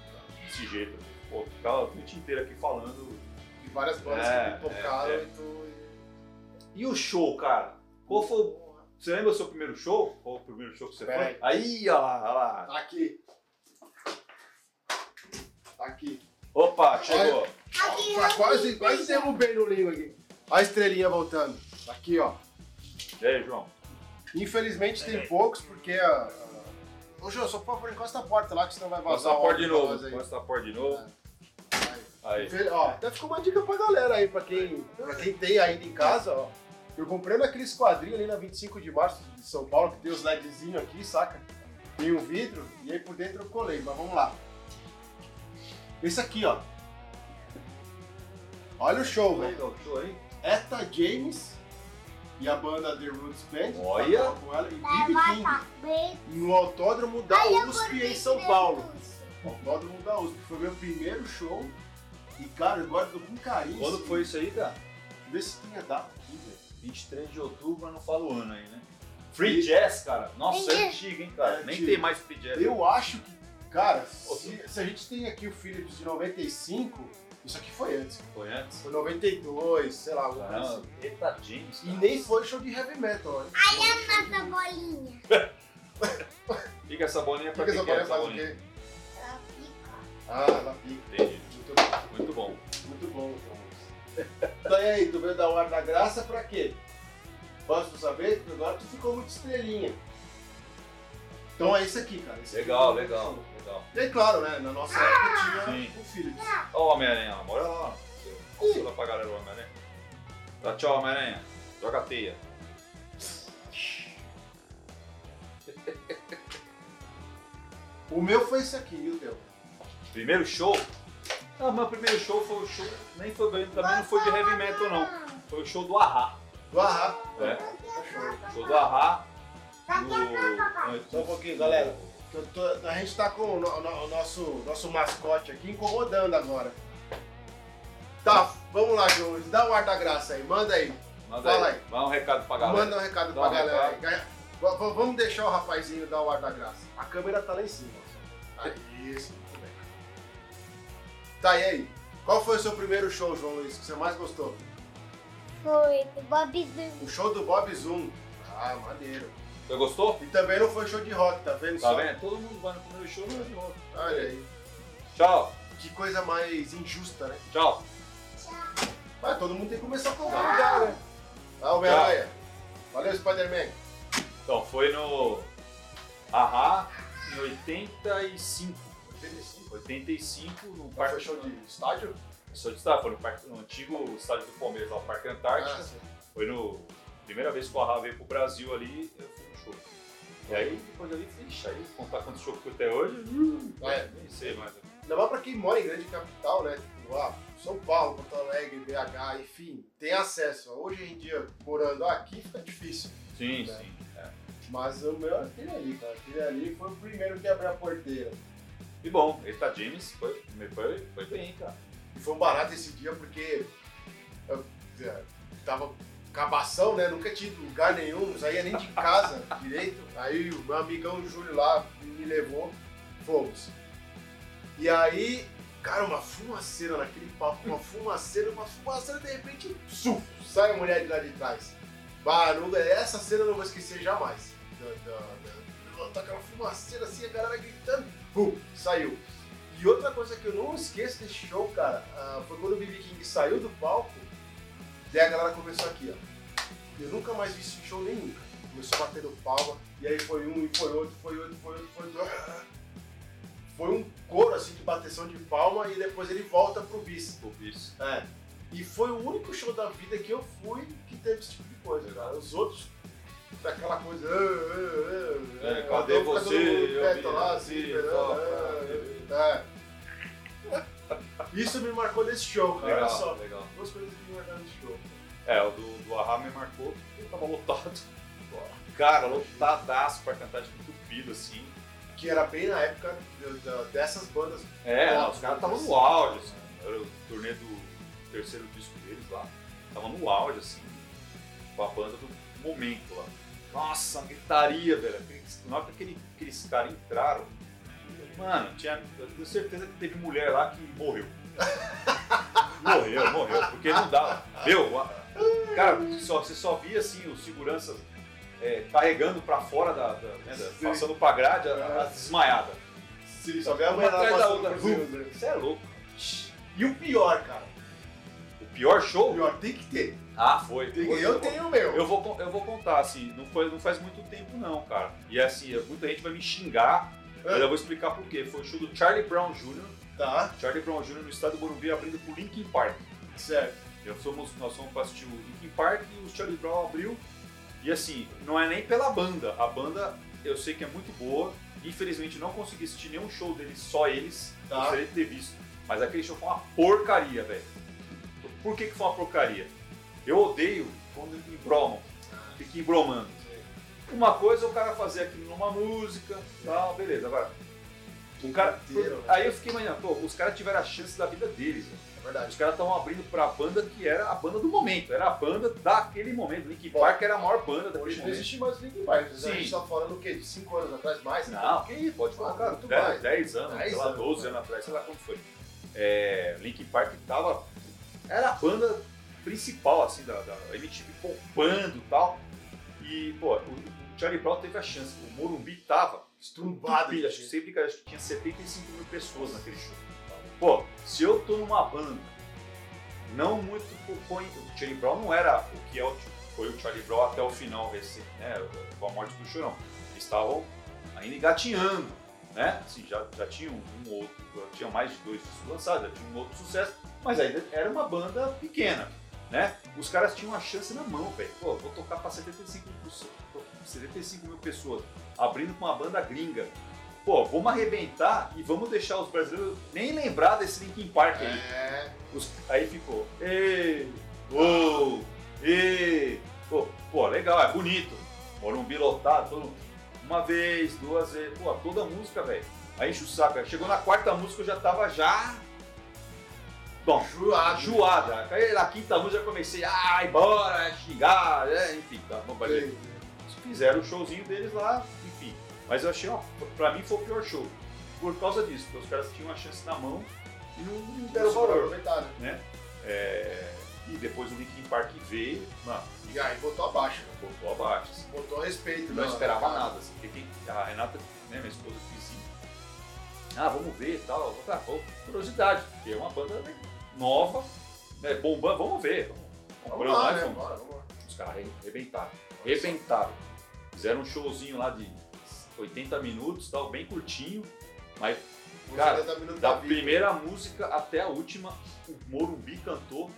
desse jeito. Pô, ficava a noite inteira aqui falando De várias bandas É, que tocaram é, é. e tu. E o show, cara? Qual foi o... Você lembra o seu primeiro show? Qual o primeiro show que você Pera foi? Aí, olha lá, olha lá. Tá aqui. Tá aqui. Opa, chegou. Aqui, Ó, quase, quase derrubei no língua aqui. Olha a estrelinha voltando. Tá aqui, ó. E aí, João? Infelizmente tem poucos, porque a. a... Ô, Jô, só por favor, encosta a porta lá, que senão vai vazar. a porta de novo. Posta a porta de novo. Aí. Infel- Ó, até ficou uma dica pra galera aí, pra quem, pra quem tem ainda em casa, ó. Eu comprei naqueles quadrinhos ali na 25 de março de São Paulo, que tem os LEDzinhos aqui, saca? Tem um vidro, e aí por dentro eu colei, mas vamos lá. Esse aqui, ó. Olha o show, velho. Legal, show aí. Eta James e a banda The Roots Band. Olha. tocava Com ela, e Vai BB King no Autódromo da USP em São. Paulo. Autódromo da USP. Foi meu primeiro show. E, cara, eu guardo com carinho. Quando assim. foi isso aí, cara? Vê se tinha data aqui, velho. 23 de outubro, mas não falo o ano aí, né? Free Jazz, cara. Nossa, é Entendi. antigo, hein, cara? É Nem antigo. tem mais Free Jazz. Eu acho que, cara, se, se a gente tem aqui o Philips de 95, isso aqui foi antes. Foi antes? Foi 92, sei lá, alguma coisa assim. Eta James, E nem foi show de heavy metal, né? Mata a bolinha. <laughs> Fica essa bolinha pra que quem essa quer bolinha essa faz o bolinha. quê? Ela fica. Ah, ela pica. Entendi. Muito bom. Muito bom. Muito bom, Thomas. Então e aí, tu veio dar o ar da graça pra quê? Posso saber? Porque agora tu ficou muito estrelinha. Então é esse aqui, cara. Esse aqui Legal, é o legal, show. Legal. E aí, claro, né? Na nossa época tinha Sim. o Philips. Ó o Homem-Aranha, ó. bora lá. Fala pra galera o Homem-Aranha. Tá, tchau, Homem-Aranha. Joga a teia. <laughs> O meu foi esse aqui, e o teu? Primeiro show? Não, meu primeiro show foi o show. Nem foi bem, também não foi de heavy metal, não. Foi o show do Ahá. Do Arra. É. Tá show. Show do Ahá. No... Só um pouquinho, galera. Eu tô- a gente tá com o, no- no- nosso, nosso mascote aqui incomodando agora. Tá, vamos lá, João. Dá o ar da graça aí, manda aí. Manda Fala aí. aí. Manda um recado pra galera. Manda um recado Dá pra um galera aí. recado. V- Vamos deixar o rapazinho dar o ar da graça. A câmera tá lá em cima. Aí, isso, muito bem. Tá, e aí? Qual foi o seu primeiro show, João Luiz, que você mais gostou? Foi do Bob Zoom. O show do Bob Zoom. Ah, maneiro. Você gostou? E também não foi show de rock, tá vendo Tá só? vendo? Todo mundo vai no primeiro show, não é de volta. Olha aí. Tchau. Que coisa mais injusta, né? Tchau. Mas todo mundo tem que começar com algum lugar, né? Ah, Homem-Aranha. Valeu, Spider-Man. Então, foi no Ahá em 85. 85. 85, no Parque foi show de estádio? Show de estádio, foi no, parque, no antigo estádio do Palmeiras, lá, o Parque Antártica. Ah. Foi no. Primeira vez que o Ahá veio pro Brasil ali, eu show. E aí, depois ali, ixi, aí contar quantos shows que foi até hoje, hum, É. nem sei mais. Ainda mais pra quem mora em grande capital, né? Tipo, ah, São Paulo, Porto Alegre, BH, enfim, tem acesso. Hoje em dia, morando aqui, fica difícil. Sim, É. sim. é. Mas o meu é aquele ali, cara. Aquele ali foi o primeiro que abriu a porteira. E bom, Eita James foi, foi, foi bem, cara. E foi um barato esse dia porque eu é, tava cabação, né? Nunca tinha lugar nenhum, não saía nem de casa <laughs> direito. Aí o meu amigão Júlio lá me levou, fomos. E aí, cara, uma fumaceira naquele palco, uma fumaceira, uma fumaceira, de repente, suf, sai a mulher de lá de trás. Não- essa cena eu não vou esquecer jamais. Da, da, da, tá aquela fumaceira assim, a galera gritando, pum, saiu. E outra coisa que eu não esqueço desse show, cara, ah, foi quando o BB King saiu do palco, daí a galera começou aqui, ó. Eu nunca mais vi isso em show nenhum. Começou batendo palma, e aí foi um, e foi outro, foi outro, foi outro, foi outro. <laughs> Foi um coro assim de bateção de palma e depois ele volta pro bis. O bicho. É. E foi o único show da vida que eu fui que teve esse tipo de coisa, cara. Os outros, aquela coisa. "Ah, ah, ah", É, cadê você? Eu lá, assim, esperando. É. Isso me marcou desse show, cara. Olha Legal, só. legal. Duas coisas que me marcaram nesse show. É, o do, do Ahá me marcou porque tava lotado. Cara, lotadaço pra cantar de entupido, assim. Que era bem na época dessas bandas. É, os caras estavam assim. no auge, assim. Era o turnê do terceiro disco deles lá. Tava no auge, assim, com a banda do momento lá. Nossa, gritaria, velho. Na hora que aquele- aqueles caras entraram, mano, tinha, eu tenho certeza que teve mulher lá que morreu. <laughs> morreu, morreu, porque não dava. Meu, a- cara, só, você só via assim os seguranças é, carregando pra fora da, da- né, da- passando pra grade a, a desmaiada. Sim, só vê a Uma mulher atrás da outra. né? Você é louco. E o pior, cara. O pior O show? pior tem que ter. Ah, foi. Tem- eu vou- tenho o meu. Eu vou, eu vou contar, assim, não, foi, não faz muito tempo não, cara. E assim, muita gente vai me xingar, É. mas eu vou explicar por quê. Foi o show do Charlie Brown Jr., Tá, Charlie Brown Jr. no estado do Morumbi abrindo pro Linkin Park. certo. Eu somos, nós fomos pra assistir o Linkin Park e o Charlie Brown abriu. E assim, não é nem pela banda. A banda eu sei que é muito boa. Infelizmente não consegui assistir nenhum show deles, só eles. Tá. Gostaria de ter visto. Mas aquele show foi uma porcaria, velho. Por que, que foi uma porcaria? Eu odeio quando embromam. Fica embromando. Uma coisa é o cara fazer aquilo numa música, tal, beleza. Agora, o cara. Inteiro, né? Aí eu fiquei imaginando, pô, os caras tiveram a chance da vida deles, velho. É verdade. Os caras estavam abrindo pra banda que era a banda do momento, era a banda daquele momento. Linkin Park era a maior banda daquele Hoje não momento. existe mais Linkin Park. Sim. A gente tá falando o quê? De 5 anos atrás? Mais? Não, que isso, pode falar, cara, muito 10, mais. 10 anos, 10 sei lá, anos, 12 né? anos atrás, sei lá quando foi. É, Linkin Park tava. Era a banda principal, assim, da, da MTV poupando e tal. E, pô, o Charlie Brown teve a chance. O Morumbi tava Estrumbado. Entupido, acho que sempre acho que tinha 75 mil pessoas naquele show. Pô, se eu tô numa banda, não muito com o Charlie Brown não era o que é o, foi o Charlie Brown até o final recente, né? Com a morte do Chorão. Eles estavam ainda engatinhando, né? Assim, já, já tinham um outro, já tinha mais de dois discos lançados, já tinha um outro sucesso, mas ainda era uma banda pequena, né? Os caras tinham a chance na mão, velho. Pô, vou tocar pra 75 mil, pessoas- 75 mil pessoas, abrindo com uma banda gringa. Pô, vamos arrebentar e vamos deixar os brasileiros nem lembrar desse Linkin Park aí. É. Os- aí ficou, ei, uou, ei, pô, pô, legal, é bonito. Morumbi lotado, todo, uma vez, duas vezes, pô, toda música, velho. Aí enche o saco. aí Chegou na quarta música, eu já tava já. Bom, Joado. enjoada. Aí na quinta música eu comecei, ai, bora, xingar, é, enfim, tá mas Sim. Fizeram o showzinho deles lá, enfim. Mas eu achei, uma, pra mim foi o pior show. Por causa disso, porque os caras tinham a chance na mão e não, não deram Não valor. né? Né? É, e depois o Linkin Park veio, mano, E aí botou abaixo. né? botou abaixo. assim. Botou respeito. não né? esperava nada. Assim, porque quem- a Renata, né, minha esposa, disse ah, vamos ver e tal. Ah, curiosidade, porque é uma banda né, nova, né, bombando, vamos ver. Vamos, Vamos compramos lá, lá né? Bora, vamos lá. Os caras arrebentaram. Arrebentaram. Fizeram um showzinho lá de 80 minutos, tal, bem curtinho. Mas Cara, 40 minutos da primeira música até a última, o Morumbi cantou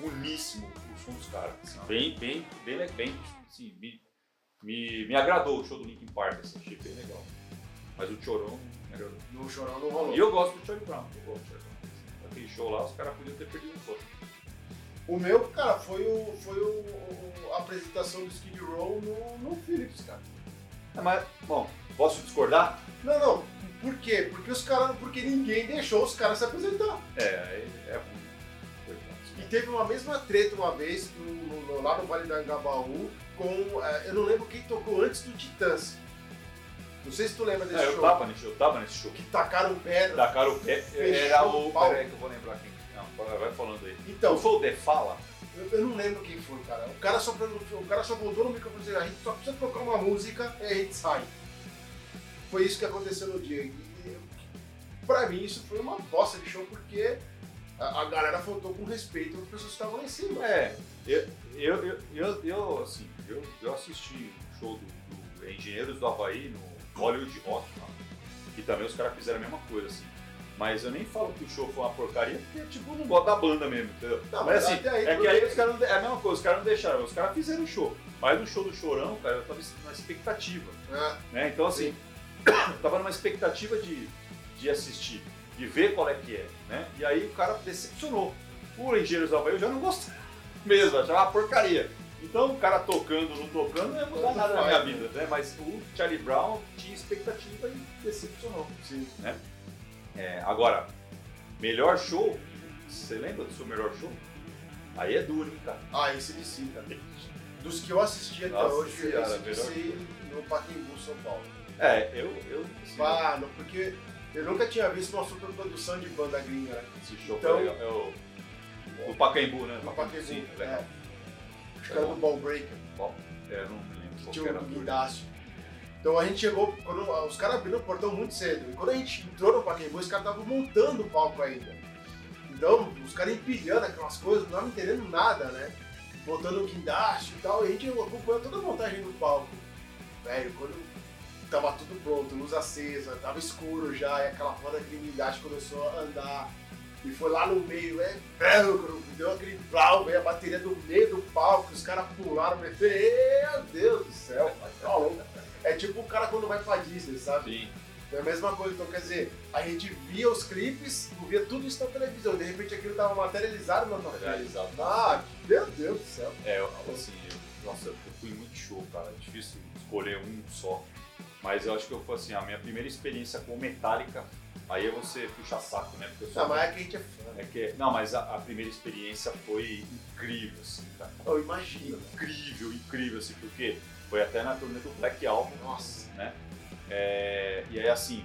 uníssimo o som dos caras. assim, bem, bem, bem, bem, assim, bem- me, me agradou o show do Linkin Park, assim, achei bem legal. Mas o Chorão não me agradou. No chorão não rolou. E eu gosto do Charlie Brown, eu gosto do Charlie Brown. Aquele show lá, os caras podiam ter perdido um pouco. O meu, cara, foi, o, foi o, o- a apresentação do Skid Row no, no Philips, cara. É, mas, bom, posso discordar? Não, não. Por quê? Porque os caras. Porque ninguém deixou os caras se apresentar. É, é, é. E teve uma mesma treta uma vez no- no- lá no Vale do Angabaú com. eh, eu não lembro quem tocou antes do Titãs. Não sei se tu lembra desse É, eu show. tava nesse eu tava nesse show. Que tacaram pedra. Tacaram o pé, Fechou era o. Peraí que eu vou lembrar quem. Vai falando aí. Então, foi o Defala? eu, eu não lembro quem foi, cara. O cara só, o cara só voltou no microfone e disse: a gente só precisa tocar uma música e a gente sai. Foi isso que aconteceu no dia. E, e, pra mim, isso foi uma bosta de show porque a, a galera faltou com respeito às pessoas que estavam lá em cima. É, eu, eu, eu, eu, eu, assim, eu, eu assisti o show do, do Engenheiros do Havaí no Hollywood Rock, que também os caras fizeram a mesma coisa, assim. Mas eu nem falo que o show foi uma porcaria, porque tipo, não gosto da banda mesmo, entendeu? Não, mas assim, é que aí os caras não, é a mesma coisa, os caras não deixaram, os caras fizeram o show. Mas no show do Chorão, cara, eu tava na expectativa. É. né? Então, assim, <coughs> eu tava numa expectativa de, de assistir, de ver qual é que é, né? E aí o cara decepcionou. O Engenheiros do Havaí eu já não gostava <laughs> mesmo, achava uma porcaria. Então o cara tocando, não tocando, não ia mudar nada na minha né? vida, né? Mas o Charlie Brown tinha expectativa e decepcionou. Sim. É, agora, melhor show, você lembra do seu melhor show? Aí é duro, hein, cara? Ah, esse de si, cara. Dos que eu assisti até Nossa hoje, Senhora, esse melhor si no Pacaembu, São Paulo. É, eu, eu Ah, não, porque eu nunca tinha visto uma superprodução de banda gringa, né? esse show Então- foi legal. É o, o Pacaembu, né? No Pacaembu, Sim, é. legal. Os caras do Ball Breaker, É, eu não me lembro que que tinha era o dor. guindaste. Então a gente chegou, quando os caras abriram o portão muito cedo. E quando a gente entrou no Pacaembu, os caras estavam montando o palco ainda. Então, os caras empilhando aquelas coisas, não entendendo nada, né? Botando o guindaste e tal, e a gente acompanhou toda a montagem do palco. Velho, quando tava tudo pronto, luz acesa, tava escuro já, e aquela porra daquele guindaste começou a andar. E foi lá no meio, é velcro, deu aquele plau, veio a bateria do meio do palco, os caras pularam, meu Deus do céu, tá louco. É tipo o cara quando vai pra Disney, sabe? Sim. É a mesma coisa, então quer dizer, a gente via os clipes, via tudo isso na televisão, de repente aquilo tava materializado na nossa frente. Realizado. Ah, meu Deus do céu. É, eu, assim, eu, nossa, eu fui muito show, cara. É difícil escolher um só. Mas eu acho que eu fui assim, a minha primeira experiência com Metallica, aí é você puxa saco, né? Porque eu sou Não, mas é que a gente é fã, é que, não, mas a, a primeira experiência foi incrível, assim, cara. Eu imagino. Incrível, incrível, assim, porque foi até na turnê do Black Album, Nossa. né? É, e aí, assim,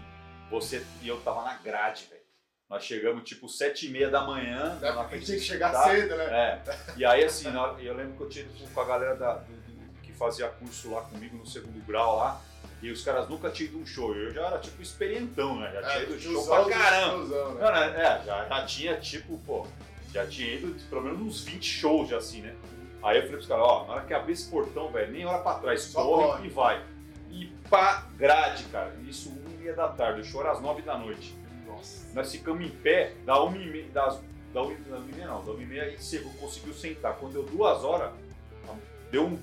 você e eu tava na grade, velho. Nós chegamos tipo sete e meia da manhã. Né? na frente tinha que chegar espetáculo. cedo, né? É. E aí, assim, na eu lembro que eu tinha ido com a galera da- do- do- que fazia curso lá comigo no segundo grau lá. E os caras nunca tinham ido um show. Eu já era tipo experientão, né? Já tinha ido show pra caramba. tiozão, né? Não, né? É, já, já tinha tipo, pô, já tinha ido pelo menos uns 20 shows já assim, né? Aí eu falei pros caras, ó, na hora que abrir esse portão, velho, nem olha pra trás, corre e vai. E pá, grade, cara. Isso uma e meia da tarde, o show era às nove da noite. Nossa. Nós ficamos em pé, da uma e meia, das, da uma, da e meia não, da uma e meia a gente chegou, conseguiu sentar. Quando deu duas horas, deu um,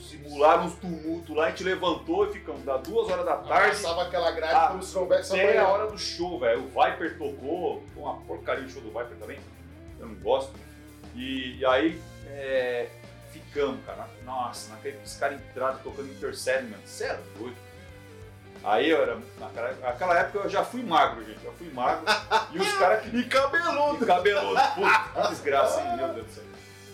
simularam uns tumultos lá, a gente levantou e ficamos das duas horas da tarde Passava aquela grade Ah, como se soubesse até a hora do show, velho. O Viper tocou, foi uma porcaria o show do Viper também, eu não gosto. E, e aí, é, ficamos, cara. Nossa, naquele os caras entraram tocando Intercedment, você era doido. Aí eu era, naquela, naquela época eu já fui magro, gente, já fui magro. e os caras que <laughs> E cabeludo. e cabeludo. Puta, que desgraça, hein? Meu Deus do céu.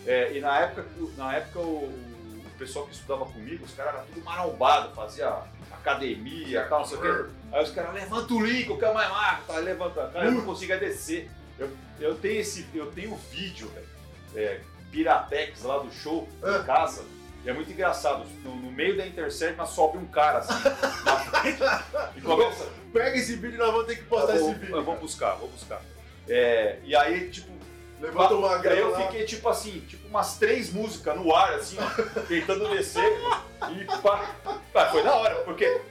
É, e na época, na época o, o pessoal que estudava comigo, os caras eram tudo marombado, fazia academia e tal, não sei o quê. Aí os caras, levanta o link, eu quero mais magro, tá levantando. Cara, eu não conseguia descer. Eu, eu tenho esse, eu tenho vídeo, velho, é, Piratex lá do show, em casa. E é muito engraçado. No, no meio da Intercept, mas sobe um cara assim, na frente, e começa. Pega esse vídeo e nós vamos ter que postar vou, esse vídeo. eu vou buscar, vou buscar. É, e aí, tipo, Levanta uma e aí grana eu fiquei tipo assim, tipo umas três músicas no ar, assim, ó, tentando descer. E pá, pá, foi da hora, porque.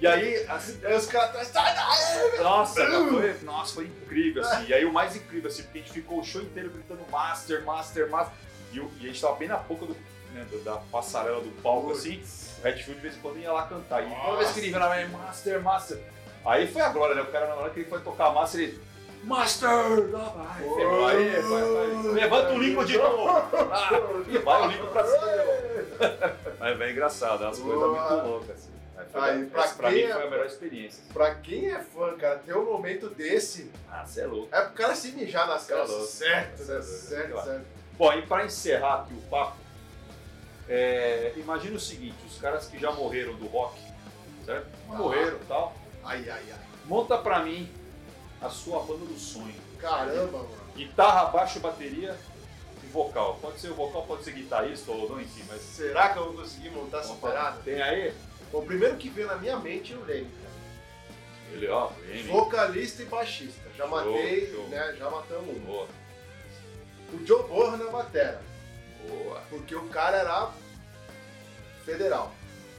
E aí, assim, Aí os caras atrás, sai daí! nossa, foi, nossa, foi incrível, assim. E aí o mais incrível, assim, porque a gente ficou o show inteiro gritando Master, Master, Master. E, e a gente tava bem na boca do, né, da passarela do palco assim. O Redfield de vez em quando ia lá cantar. E toda vez que ele virava, é Master, Master. Aí foi a glória, né? O cara na hora que ele foi tocar Master, ele. Master! Lá vai, ferrou. aí, vai, vai. Levanta o Lincoln de novo! <laughs> Ah, e vai o Lincoln pra cima de novo. Mas é engraçado, é umas coisas muito loucas. Assim. Aí pra pra quem mim é- foi a melhor experiência. Pra quem é fã, cara, ter um momento desse Ah, você é louco. é pro cara se mijar nas Tá calças. Certo, louco. Certo, Claro. certo. Bom, e para encerrar aqui o papo, é, imagina o seguinte, os caras que já morreram do rock, certo? Ah. Morreram e tal. Ai, ai, ai. Monta pra mim a sua banda do sonho. Caramba, mano. Guitarra, baixo, bateria e vocal. Pode ser o vocal, pode ser guitarrista ou não, enfim, mas... Será que eu vou conseguir montar essa parada? Tem aí? O primeiro que veio na minha mente é o Leme, cara. Ele, ó, Leme. Vocalista e baixista. Já Show, matei, show. né? Já matamos um. Boa, O Joe Borra na batera. boa. Porque o cara era federal,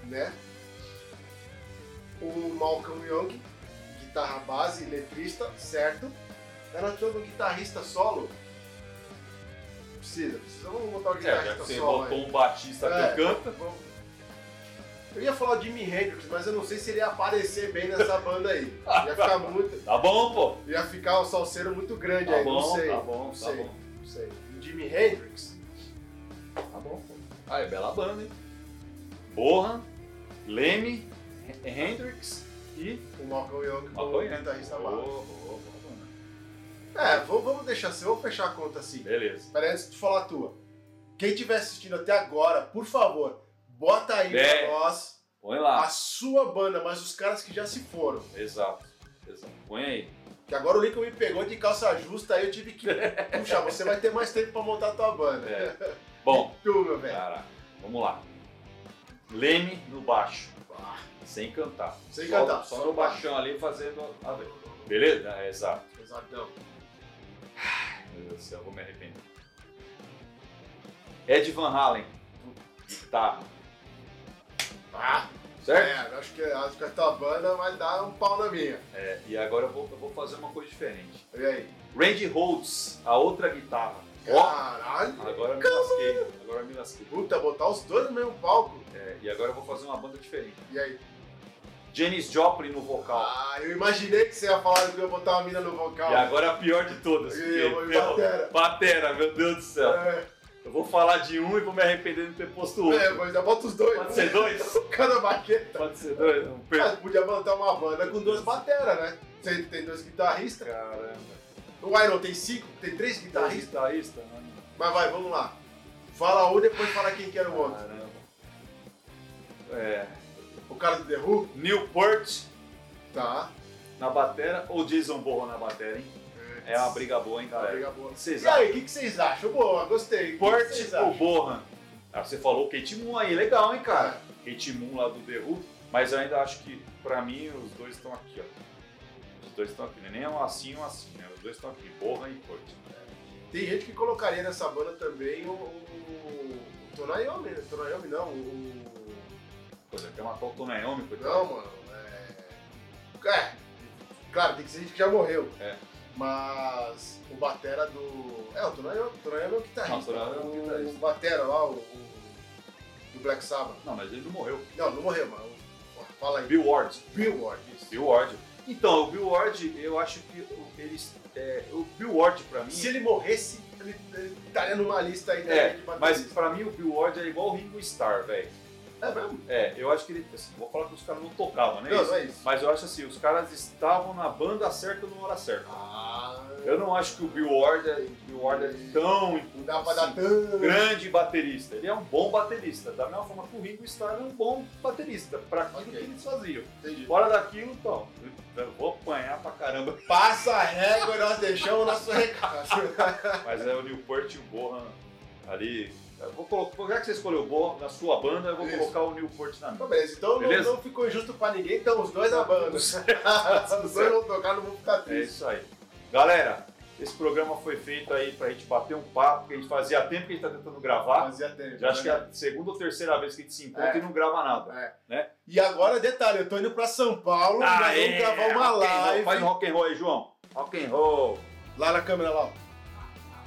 né? O Malcolm Young, guitarra base e letrista, certo? Ela trouxe um guitarrista solo. Precisa, precisa. Vamos botar o É, já que guitarrista você solo botou aí. um batista É, que canta, vamos- Eu ia falar o Jimi Hendrix, mas eu não sei se ele ia aparecer bem nessa banda aí. Ia ficar <laughs> muito. tá bom, pô. Ia ficar um salseiro muito grande Tá aí, bom, não sei. tá bom, não tá sei, bom. Não sei. O Jimi Hendrix. Tá bom, pô. Ah, é bela banda, hein? Bohan, Leme, Hendrix e O Malcolm Young Maconha. guitarrista Boa, boa, boa banda. É, vamos, vamos deixar assim, vamos fechar a conta assim. Beleza. Aí, antes de falar a tua. Quem estiver assistindo até agora, por favor, bota aí É. pra nós Põe a lá. sua banda, mas os caras que já se foram. Exato. Exato. Põe aí. Que agora o Lincoln me pegou de calça justa, aí eu tive que. <laughs> Puxa, você vai ter mais tempo pra montar a tua banda. É. Bom, <laughs> Tu, meu velho. cara, vamos lá. Leme no baixo, Ah, sem cantar. Sem Só- cantar, Só, só no no baixo. baixão ali fazendo a vez. Beleza? É, exato. Exatão. Meu Deus do céu, vou me arrepender. Ed Van Halen, guitarra. Ah, Certo? é, eu acho que, acho que a tua banda vai dar um pau na minha. É, e agora eu vou, eu vou fazer uma coisa diferente. E aí? Randy Rhodes, a outra guitarra. Caralho! agora eu me lasquei. Agora eu me lasquei. Puta, botar os dois no mesmo palco. É, e agora eu vou fazer uma banda diferente. E aí? Janis Joplin no vocal. Ah, eu imaginei que você ia falar que eu ia botar uma mina no vocal. E agora a pior de todas. E eu- e ferrou. batera. Batera, meu Deus do céu. É, Eu vou falar de um e vou me arrepender de ter posto outro. é, mas já bota os dois. Pode ser dois? <laughs> Cada baqueta. Pode ser dois? Não. Mas podia montar uma banda com duas bateras, né? Você tem dois guitarristas. Caramba. O Iron tem cinco, tem três Guitarrista, guitarristas. guitarrista, mano. Mas vai, vamos lá. Fala um, depois fala quem que era o outro. Caramba. É. O cara do The Who? Newport Tá. na batera ou Jason Bourne na batera, hein? É uma briga boa, hein, Uma galera? briga boa. O E aí, o que, que vocês acham? Boa, gostei. O que que Port vocês ou? Bohan? Ah, você falou Kate Moon aí, legal, hein, cara? Kate Moon lá do The Who, mas eu ainda acho que, pra mim, os dois estão aqui, ó. Os dois estão aqui, né? nem um assim e um assim, né? Os dois estão aqui, Bohan e Port. Tem gente que colocaria nessa banda também o. o, o Tonayomi, né? Tonayomi não, o. Coisa, quer matar o coitado? Não, mano. É. É. Claro, tem que ser gente que já morreu. É. Mas o Batera do. É, o. O Tonayomi é o guitarrista. Não, o Tonayomi é o o, o Batera lá, o, o. Do Black Sabbath. Não, mas ele não morreu. Não, não morreu, mas. o- Fala aí. Bill Ward. Bill Ward, isso. Bill Ward. Então, o Bill Ward, eu acho que o- eles. é, o Bill Ward, pra mim. Se ele morresse, ele, ele estaria numa lista aí É, de mas pra mim o Bill Ward é igual o Ringo Starr, velho. É mesmo? É, eu acho que ele. Assim, vou falar que os caras não tocavam, né? Não, isso? não é isso. Mas eu acho assim, os caras estavam na banda certa na hora certa. Ah, Eu não acho que o Bill Ward é, o Bill Ward é tão dá pra dar assim, tanto. grande baterista. Ele é um bom baterista. Da mesma forma que o Ringo Starr é um bom baterista, pra aquilo Ok. que eles faziam. Entendi. Fora daquilo, então, eu vou apanhar pra caramba. Passa a régua e nós deixamos na sua recado. Mas é o Newport e o Bohan ali. Vou colocar, já que você escolheu o Bohan na sua banda, eu vou Isso. colocar o Newport na minha. Então, beleza. Então não- Beleza? Não, ficou injusto pra ninguém, então os dois na banda. Se <laughs> os dois não tocar, não vão ficar É tristes. isso aí. Galera, esse programa foi feito aí pra gente bater um papo, que a gente fazia tempo que a gente tá tentando gravar. Fazia tempo. Já acho que é a segunda ou terceira vez que a gente se encontra É. e não grava nada. É. Né? E agora, detalhe, eu tô indo pra São Paulo, nós vamos gravar uma rock live. Faz um rock and roll aí, João. Rock and roll. Lá na câmera lá, ó.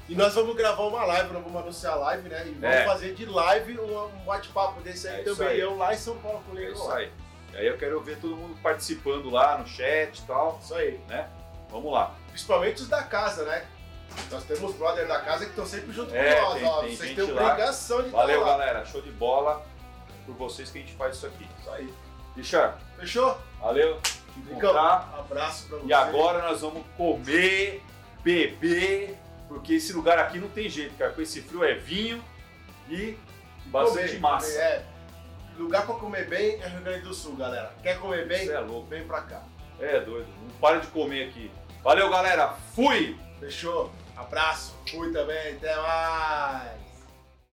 E nós vamos gravar uma live, nós vamos anunciar a live, né? E vamos É. fazer de live um, um bate-papo desse aí É também, aí. eu lá em São Paulo com o É isso lá. aí. E aí eu quero ver todo mundo participando lá no chat e tal. Isso aí. Vamos lá. Principalmente os da casa, né? Nós temos brother da casa que estão sempre junto É, com nós, tem- ó. tem Vocês têm lá. obrigação de Valeu, estar lá. galera. Show de bola. Por vocês que a gente faz isso aqui. Isso aí. Richard, Fechou? valeu. Te encontrar. abraço pra você. E agora nós vamos comer, beber, porque esse lugar aqui não tem jeito, cara. Com esse frio é vinho e bastante Comer, massa. comer, é. Lugar pra comer bem é Rio Grande do Sul, galera. Quer comer bem? Você é louco. Vem pra cá. É doido. Não para de comer aqui. Valeu, galera. Fui! Fechou? Abraço. Fui também. Até mais.